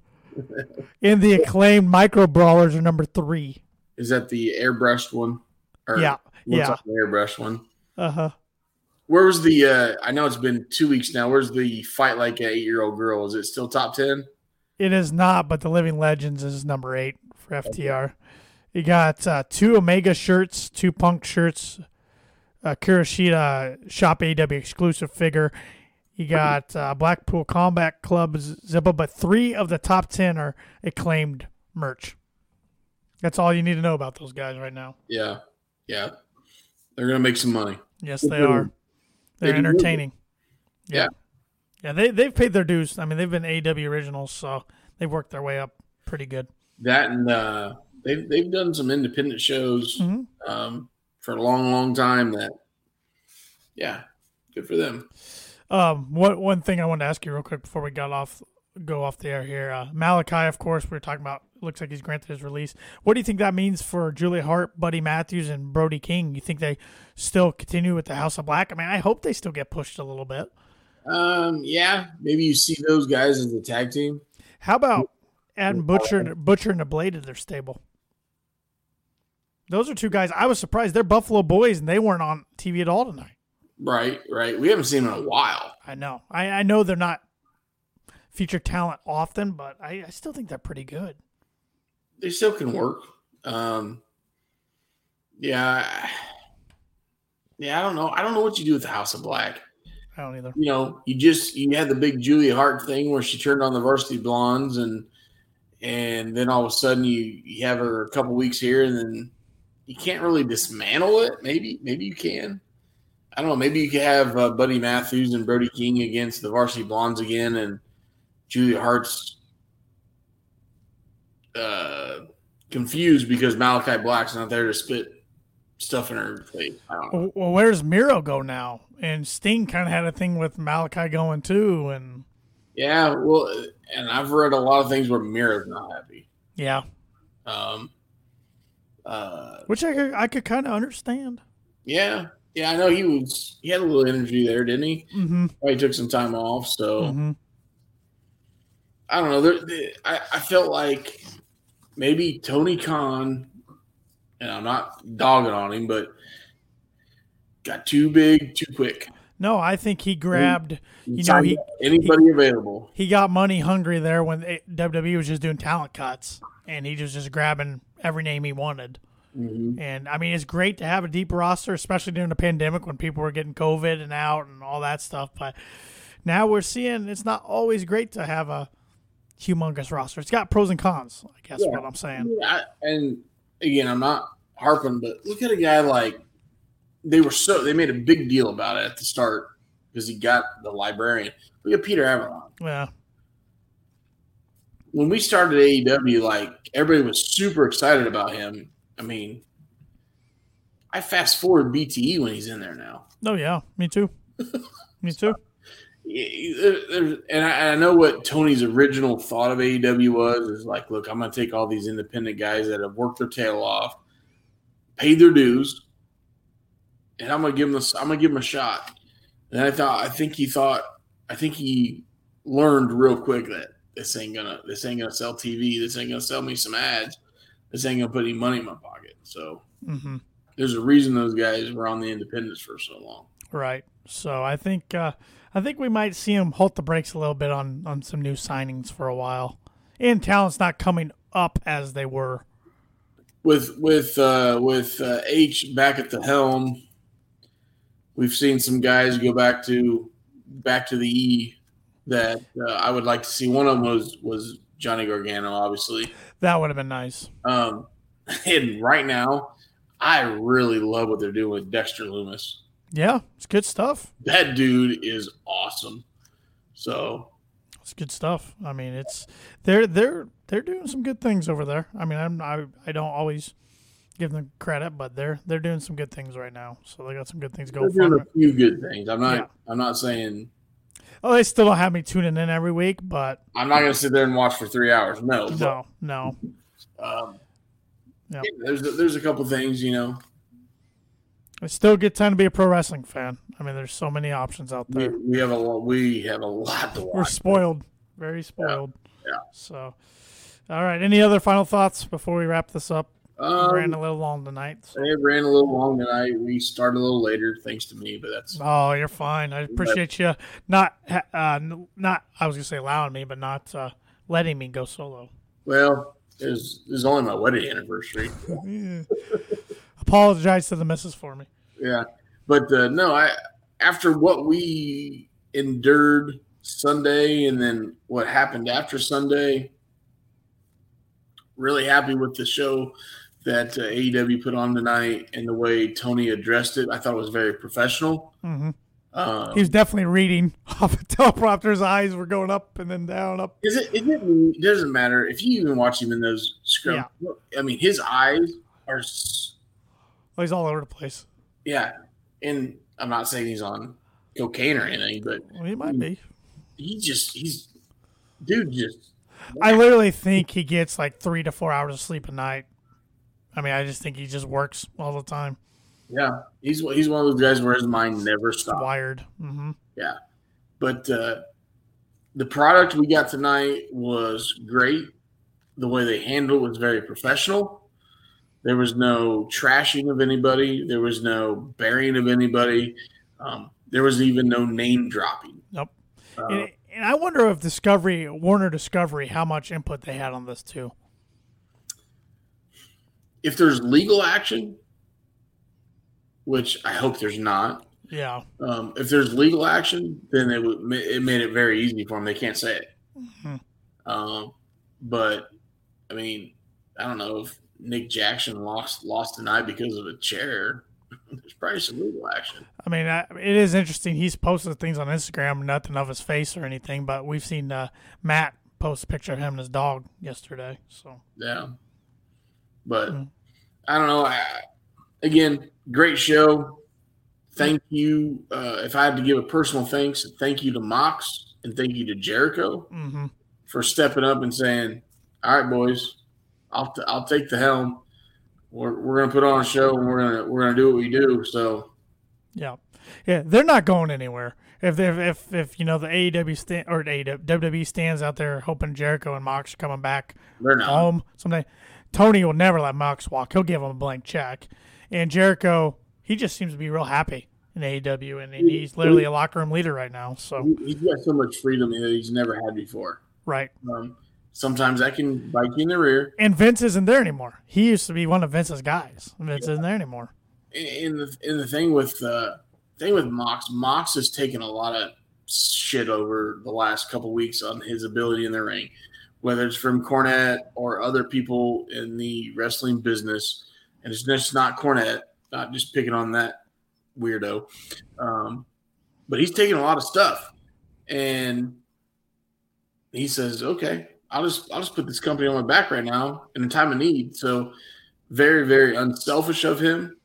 and the acclaimed "Micro Brawlers" are number three. is that the airbrushed one? Or Yeah, what's yeah. airbrushed one? Uh huh. Where was the? uh I know it's been two weeks now. Where's the fight like an eight year old girl? Is it still top ten? It is not, but the Living Legends is number eight for FTR. You got uh, two Omega shirts, two Punk shirts, a Kurashita Shop AEW exclusive figure. You got uh, Blackpool Combat Club's Zippo, but three of the top ten are acclaimed merch. That's all you need to know about those guys right now. Yeah, yeah. They're gonna make some money. Yes, they are. They're They entertaining. Yeah. Yeah, they they've paid their dues. I mean, they've been AEW originals, so they've worked their way up pretty good. That and uh, they've they've done some independent shows Mhm. um, for a long, long time. That yeah, good for them. Um, one one thing I wanted to ask you real quick before we got off go off the air here. Uh, Malachi, of course, we were talking about. Looks like he's granted his release. What do you think that means for Julia Hart, Buddy Matthews, and Brody King? You think they still continue with the House of Black? I mean, I hope they still get pushed a little bit. Um, yeah, maybe you see those guys as a tag team. How about adding Butcher and Butcher and the Blade to their stable? Those are two guys. I was surprised they're Buffalo boys and they weren't on TV at all tonight. Right, right. We haven't seen them in a while. I know. I, I know they're not featured talent often, but I, I still think they're pretty good. They still can work. Um, yeah, yeah. I don't know. I don't know what you do with the House of Black. I don't either. You know, you just you had the big Julia Hart thing where she turned on the Varsity Blondes, and and then all of a sudden you you have her a couple weeks here, and then you can't really dismantle it. Maybe maybe you can. I don't know. Maybe you could have uh, Buddy Matthews and Brody King against the Varsity Blondes again, and Julia Hart's uh, confused because Malachi Black's not there to spit stuff in her face. I don't know. Well, where's Miro go now? And Sting kind of had a thing with Malachi going too, and Yeah, well, and I've read a lot of things where Miro's not happy. yeah, Um, uh, which I could, I could kind of understand. yeah, yeah, I know he was. He had a little energy there, didn't he? Mm-hmm. Probably took some time off. So mm-hmm. I don't know. There- I, I felt like maybe Tony Khan, and I'm not dogging on him, but got too big too quick. No, I think he grabbed. You know, he- anybody available. He got money hungry there when WWE was just doing talent cuts, and he was just grabbing every name he wanted. Mhm. And I mean, it's great to have a deep roster, especially during the pandemic when people were getting COVID and out and all that stuff. But now we're seeing it's not always great to have a humongous roster. It's got pros and cons. I guess Yeah. what I'm saying. I, and again, I'm not harping, but look at a guy like they were so they made a big deal about it at the start because he got the librarian. Look at Peter Avalon. Yeah, When we started AEW, like everybody was super excited about him. I mean, I fast forward BTE when he's in there now. oh yeah, me too. me too. [LAUGHS] And I, I know what Tony's original thought of AEW was is like, look, I'm going to take all these independent guys that have worked their tail off, paid their dues, and I'm going to give them this, I'm going to give them a shot. And I thought, I think he thought, I think he learned real quick that this ain't gonna, this ain't gonna sell TV. This ain't gonna sell me some ads. This ain't gonna put any money in my pocket. So hmm there's a reason those guys were on the independents for so long. Right. So I think uh, I think we might see him halt the brakes a little bit on on some new signings for a while, and talent's not coming up as they were. with with uh, with uh, H back at the helm, we've seen some guys go back to back to the E that uh, I would like to see. One of them was was Johnny Gargano, obviously. That would have been nice. Um, [LAUGHS] and right now, I really love what they're doing with Dexter Lumis. Yeah, it's good stuff. That dude is awesome. So It's good stuff. I mean, it's they're they're they're doing some good things over there. I mean, I'm I, I don't always give them credit, but they're they're doing some good things right now. So they got some good things They're going doing for a few good things. I'm not. Yeah. I'm not saying. Oh, they still don't have me tuning in every week, but I'm not going to sit there and watch for three hours. No. but, no, no. um, Yeah. yeah, there's a, there's a couple things you know. It's still a good time to be a pro wrestling fan. I mean, there's so many options out there. we have a lo- we have a lot to watch. We're spoiled, very spoiled. Yeah. So, all right. Any other final thoughts before we wrap this up? We ran Um, a little long tonight. so- it ran a little long tonight. We started a little later, thanks to me, but that's Oh, you're fine. I appreciate you not, uh, not. I was gonna say allowing me, but not uh, letting me go solo. well. It's, it's only my wedding anniversary. [LAUGHS] [LAUGHS] [LAUGHS] Apologize to the missus for me. Yeah, but uh, no, I after what we endured Sunday and then what happened after Sunday, really happy with the show that uh, AEW put on tonight and the way Tony addressed it. I thought it was very professional. hmm Um, He was definitely reading [LAUGHS] off a teleprompter. His eyes were going up and then down, up. is it? Is it? It doesn't matter if you even watch him in those scrums. I mean, his eyes are. Oh, he's all over the place. Yeah, and I'm not saying he's on cocaine or anything, but Well, he might be. he just he's dude just I literally think he gets like three to four hours of sleep a night. I mean, I just think he just works all the time. yeah he's he's one of those guys where his mind never stops. Wired. hmm But uh, the product we got tonight was great. The way they handled it was very professional. There was no trashing of anybody. There was no burying of anybody. Um, there was even no name dropping. Nope. Uh, And, and I wonder if Discovery, Warner Discovery, how much input they had on this too. if there's legal action, which I hope there's not, Yeah. um, if there's legal action, then it would it made it very easy for them. They can't say it. Mhm. Um, but I mean, I don't know if Nick Jackson lost lost an eye because of a chair. [LAUGHS] There's probably some legal action. I mean, I, it is interesting. He's posted things on Instagram, nothing of his face or anything, but we've seen uh, Matt post a picture of him and his dog yesterday. So, Yeah, but Mm. I don't know. I, again, great show. Thank you. Uh, if I had to give a personal thanks, thank you to Mox and thank you to Jericho hmm for stepping up and saying, "All right, boys, I'll t- I'll take the helm. We're, we're gonna put on a show and we're gonna we're gonna do what we do." So yeah, yeah, they're not going anywhere. If they if if you know the AEW stand or AEW, WWE stands out there hoping Jericho and Mox are coming back they're not. home someday, Tony will never let Mox walk. He'll give him a blank check, and Jericho he just seems to be real happy in AEW, and he's literally a locker room leader right now. So He- He's got so much freedom that he's never had before. right. Um, sometimes that can bite you in the rear. And Vince isn't there anymore. He used to be one of Vince's guys. Vince isn't there anymore. And the and the thing with uh, thing with Mox, Mox has taken a lot of shit over the last couple weeks on his ability in the ring, whether it's from Cornette or other people in the wrestling business. And it's just not Cornette, not just picking on that weirdo. Um, but he's taking a lot of stuff, and he says, "Okay, I'll just I'll just put this company on my back right now in a time of need." So, very very unselfish of him,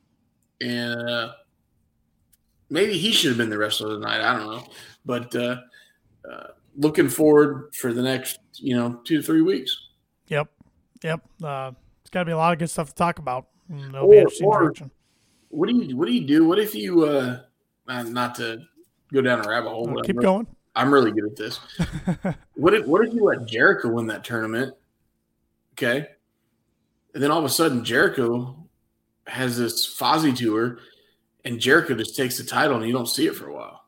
and uh, maybe he should have been the wrestler tonight. I don't know, but uh, uh, looking forward for the next you know two to three weeks. Yep. Yep. Uh, it's got to be a lot of good stuff to talk about. Mm, It'll be interesting or- What do you What do you do? What if you uh, not to go down a rabbit hole? Keep going. I'm really good at this. [LAUGHS] what if What if you let Jericho win that tournament? Okay, and then all of a sudden Jericho has this Fozzy tour, and Jericho just takes the title, and you don't see it for a while.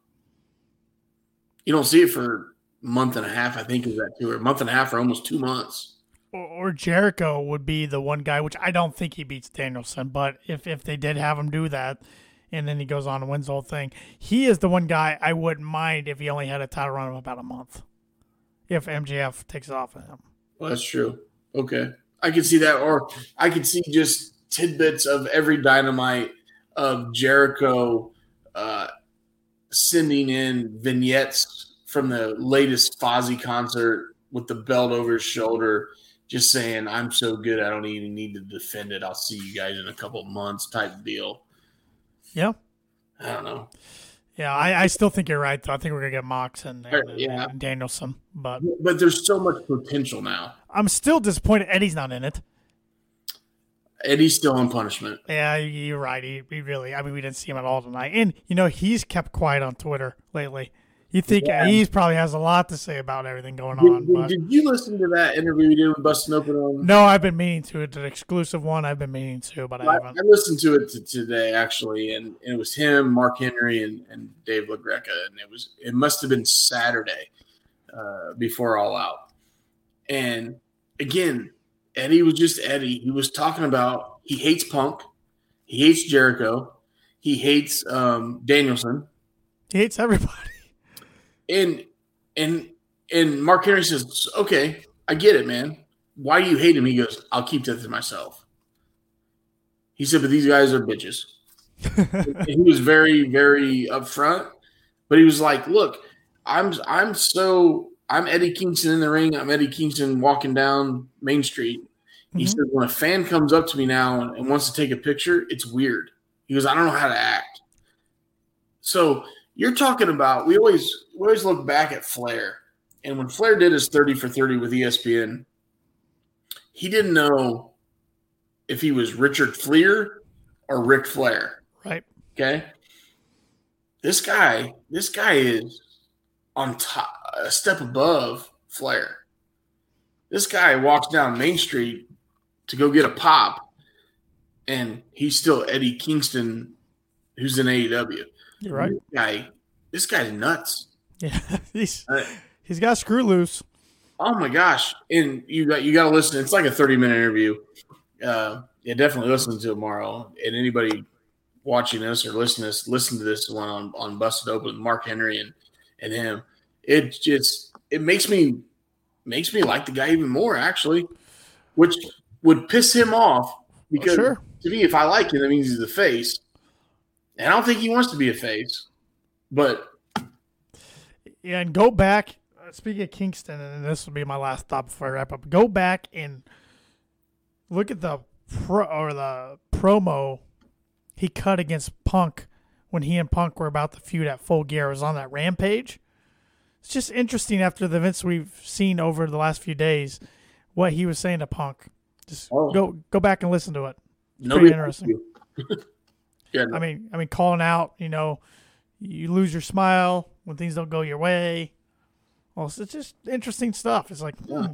You don't see it for a month and a half. I think is that tour, a month and a half or almost two months. Or, or Jericho would be the one guy, which I don't think he beats Danielson, but if, if they did have him do that, and then he goes on and wins the whole thing, he is the one guy I wouldn't mind if he only had a title run of about a month. If MJF takes it off of him. Well, that's true. Okay. I could see that. Or I could see just tidbits of every dynamite of Jericho uh, sending in vignettes from the latest Fozzy concert with the belt over his shoulder, just saying, I'm so good, I don't even need to defend it. I'll see you guys in a couple months type deal. Yeah. I don't know. Yeah, I, I still think you're right, though. I think we're going to get Mox and, and, yeah. and Danielson. But But there's so much potential now. I'm still disappointed Eddie's not in it. Eddie's still on punishment. Yeah, you're right. He, he really, I mean, we didn't see him at all tonight. And, you know, he's kept quiet on Twitter lately. You think Yeah. he probably has a lot to say about everything going Did, on. did- But did you listen to that interview we did with Busted Open on? no, I've been meaning to. It's an exclusive one I've been meaning to, but I I, haven't. I listened to it t- today actually, and, and it was him, Mark Henry, and, and Dave LaGreca, and it was it must have been Saturday uh, before All Out. And again, Eddie was just Eddie. He was talking about he hates Punk, he hates Jericho, he hates um, Danielson, He hates everybody. And and and Mark Henry says, "Okay, I get it, man. Why do you hate him?" He goes, "I'll keep that to myself." He said, "But these guys are bitches." [LAUGHS] he was very very upfront but he was like look i'm i'm so i'm eddie kingston in the ring i'm eddie kingston walking down main street he Mhm. said when a fan comes up to me now and, and wants to take a picture it's weird he goes i don't know how to act so you're talking about we always we always look back at flair and when flair did his 30 for 30 with espn he didn't know if he was Richard Fliehr or Ric flair right. Okay. This guy, this guy is on top, a step above Flair. This guy walks down Main Street to go get a pop, and he's still Eddie Kingston, who's in AEW. You're right. This guy, this guy's nuts. Yeah. [LAUGHS] he's, Uh, he's got screw loose. Oh my gosh! And you got you got to listen. It's like a thirty minute interview. Uh, yeah, definitely listen to it tomorrow. And anybody watching this or listening to this, listen to this one on on Busted Open with Mark Henry and and him. It just it makes me makes me like the guy even more actually, which would piss him off because sure. to me, if I like him, that means he's a face. And I don't think he wants to be a face, but Yeah, and go back. uh, Speaking of Kingston, and this will be my last thought before I wrap up. Go back and look at the pro or the promo he cut against Punk when he and Punk were about to feud at Full Gear. It was on that Rampage. It's just interesting after the events we've seen over the last few days, what he was saying to Punk. Just Oh. go go back and listen to it. nobody interesting. [LAUGHS] yeah, I mean, I mean, calling out, you know, you lose your smile when things don't go your way. Well, it's just interesting stuff. It's like, Yeah.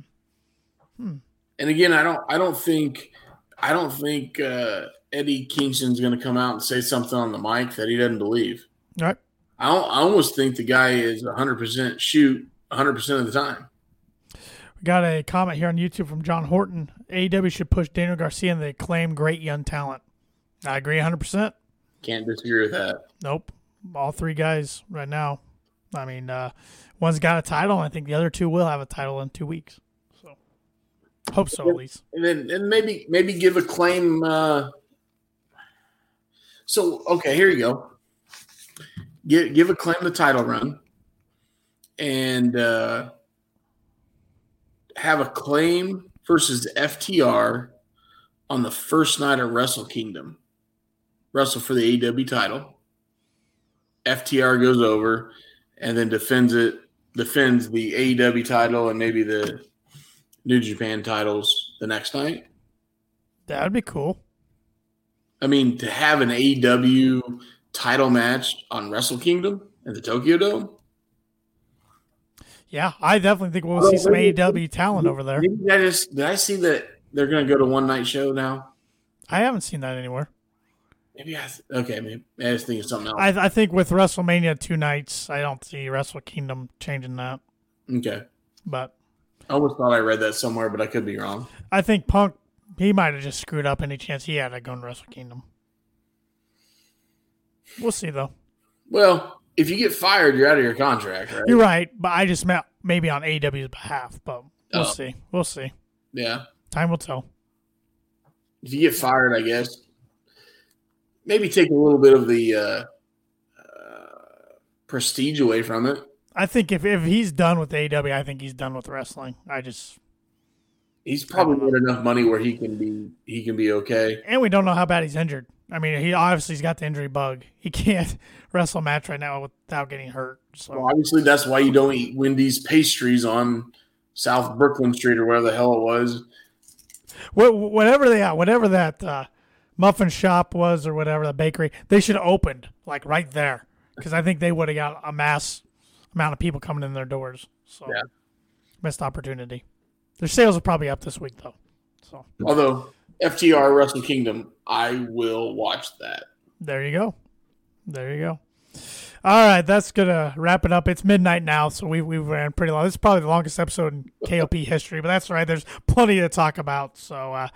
hmm, And again, I don't I don't think I don't think uh, Eddie Kingston's going to come out and say something on the mic that he doesn't believe. all right. I, I almost think the guy is 100% shoot 100% of the time. We got a comment here on YouTube from John Horton. AEW should push Daniel Garcia and the Acclaimed great young talent. I agree 100%. Can't disagree with that. Nope. All three guys right now. I mean, uh, one's got a title. And I think the other two will have a title in two weeks. So, hope so at least. And then and maybe maybe give a claim. Uh, so okay, here you go. Give give a claim the title run, and uh, have a claim versus FTR on the first night of Wrestle Kingdom. Wrestle for the AEW title. FTR goes over and then defends it, defends the AEW title and maybe the New Japan titles the next night. That would be cool. I mean, to have an AEW title match on Wrestle Kingdom at the Tokyo Dome. Yeah, I definitely think we'll see some AEW talent over there. Did I just did I see that they're going to go to one night show now? I haven't seen that anywhere. Maybe I th- okay. Maybe I was thinking something else. I, I think with WrestleMania two nights, I don't see Wrestle Kingdom changing that. okay, But I almost thought I read that somewhere, but I could be wrong. I think Punk, he might have just screwed up any chance he had at going to Wrestle Kingdom. We'll see though. Well, if you get fired, you're out of your contract, right? You're right, but I just meant maybe on AEW's behalf. But we'll Oh. see. We'll see. Yeah. Time will tell. If you get fired, I guess maybe take a little bit of the uh, uh, prestige away from it. I think if, if he's done with AEW, I think he's done with wrestling. I just He's probably made enough money where he can be he can be okay. And we don't know how bad he's injured. I mean, he obviously he's got the injury bug. He [LAUGHS] can't wrestle a match right now without getting hurt. So well, obviously that's why you don't eat Wendy's pastries on South Brooklyn Street or wherever the hell it was. Whatever they are, whatever that uh, muffin shop was or whatever the bakery, they should have opened like right there because I think they would have got a mass amount of people coming in their doors. So yeah. missed opportunity. Their sales are probably up this week though. So although FTR Wrestle Kingdom, I will watch that. There you go. There you go. All right, that's gonna wrap it up. It's midnight now, so we we ran pretty long. This is probably the longest episode in KOP history, but that's all right. There's plenty to talk about. So, uh,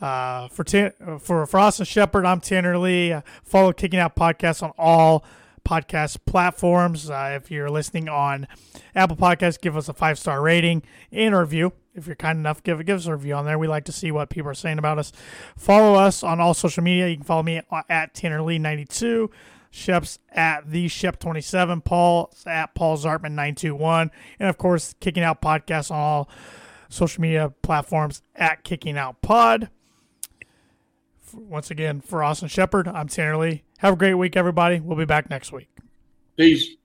uh, for T- for for Austin Shepherd, I'm Tanner Lee. Uh, follow Kicking Out Podcast on all podcast platforms. Uh, if you're listening on Apple Podcasts, give us a five star rating and review if you're kind enough, give give us a review on there. We like to see what people are saying about us. Follow us on all social media. You can follow me at Tanner Lee 92. Shep's at the Shep27, Paul at Paul Zartman 921, and of course, Kicking Out Podcast on all social media platforms at Kicking Out Pod. Once again, for Austin Shepherd, I'm Tanner Lee. Have a great week, everybody. We'll be back next week. Peace.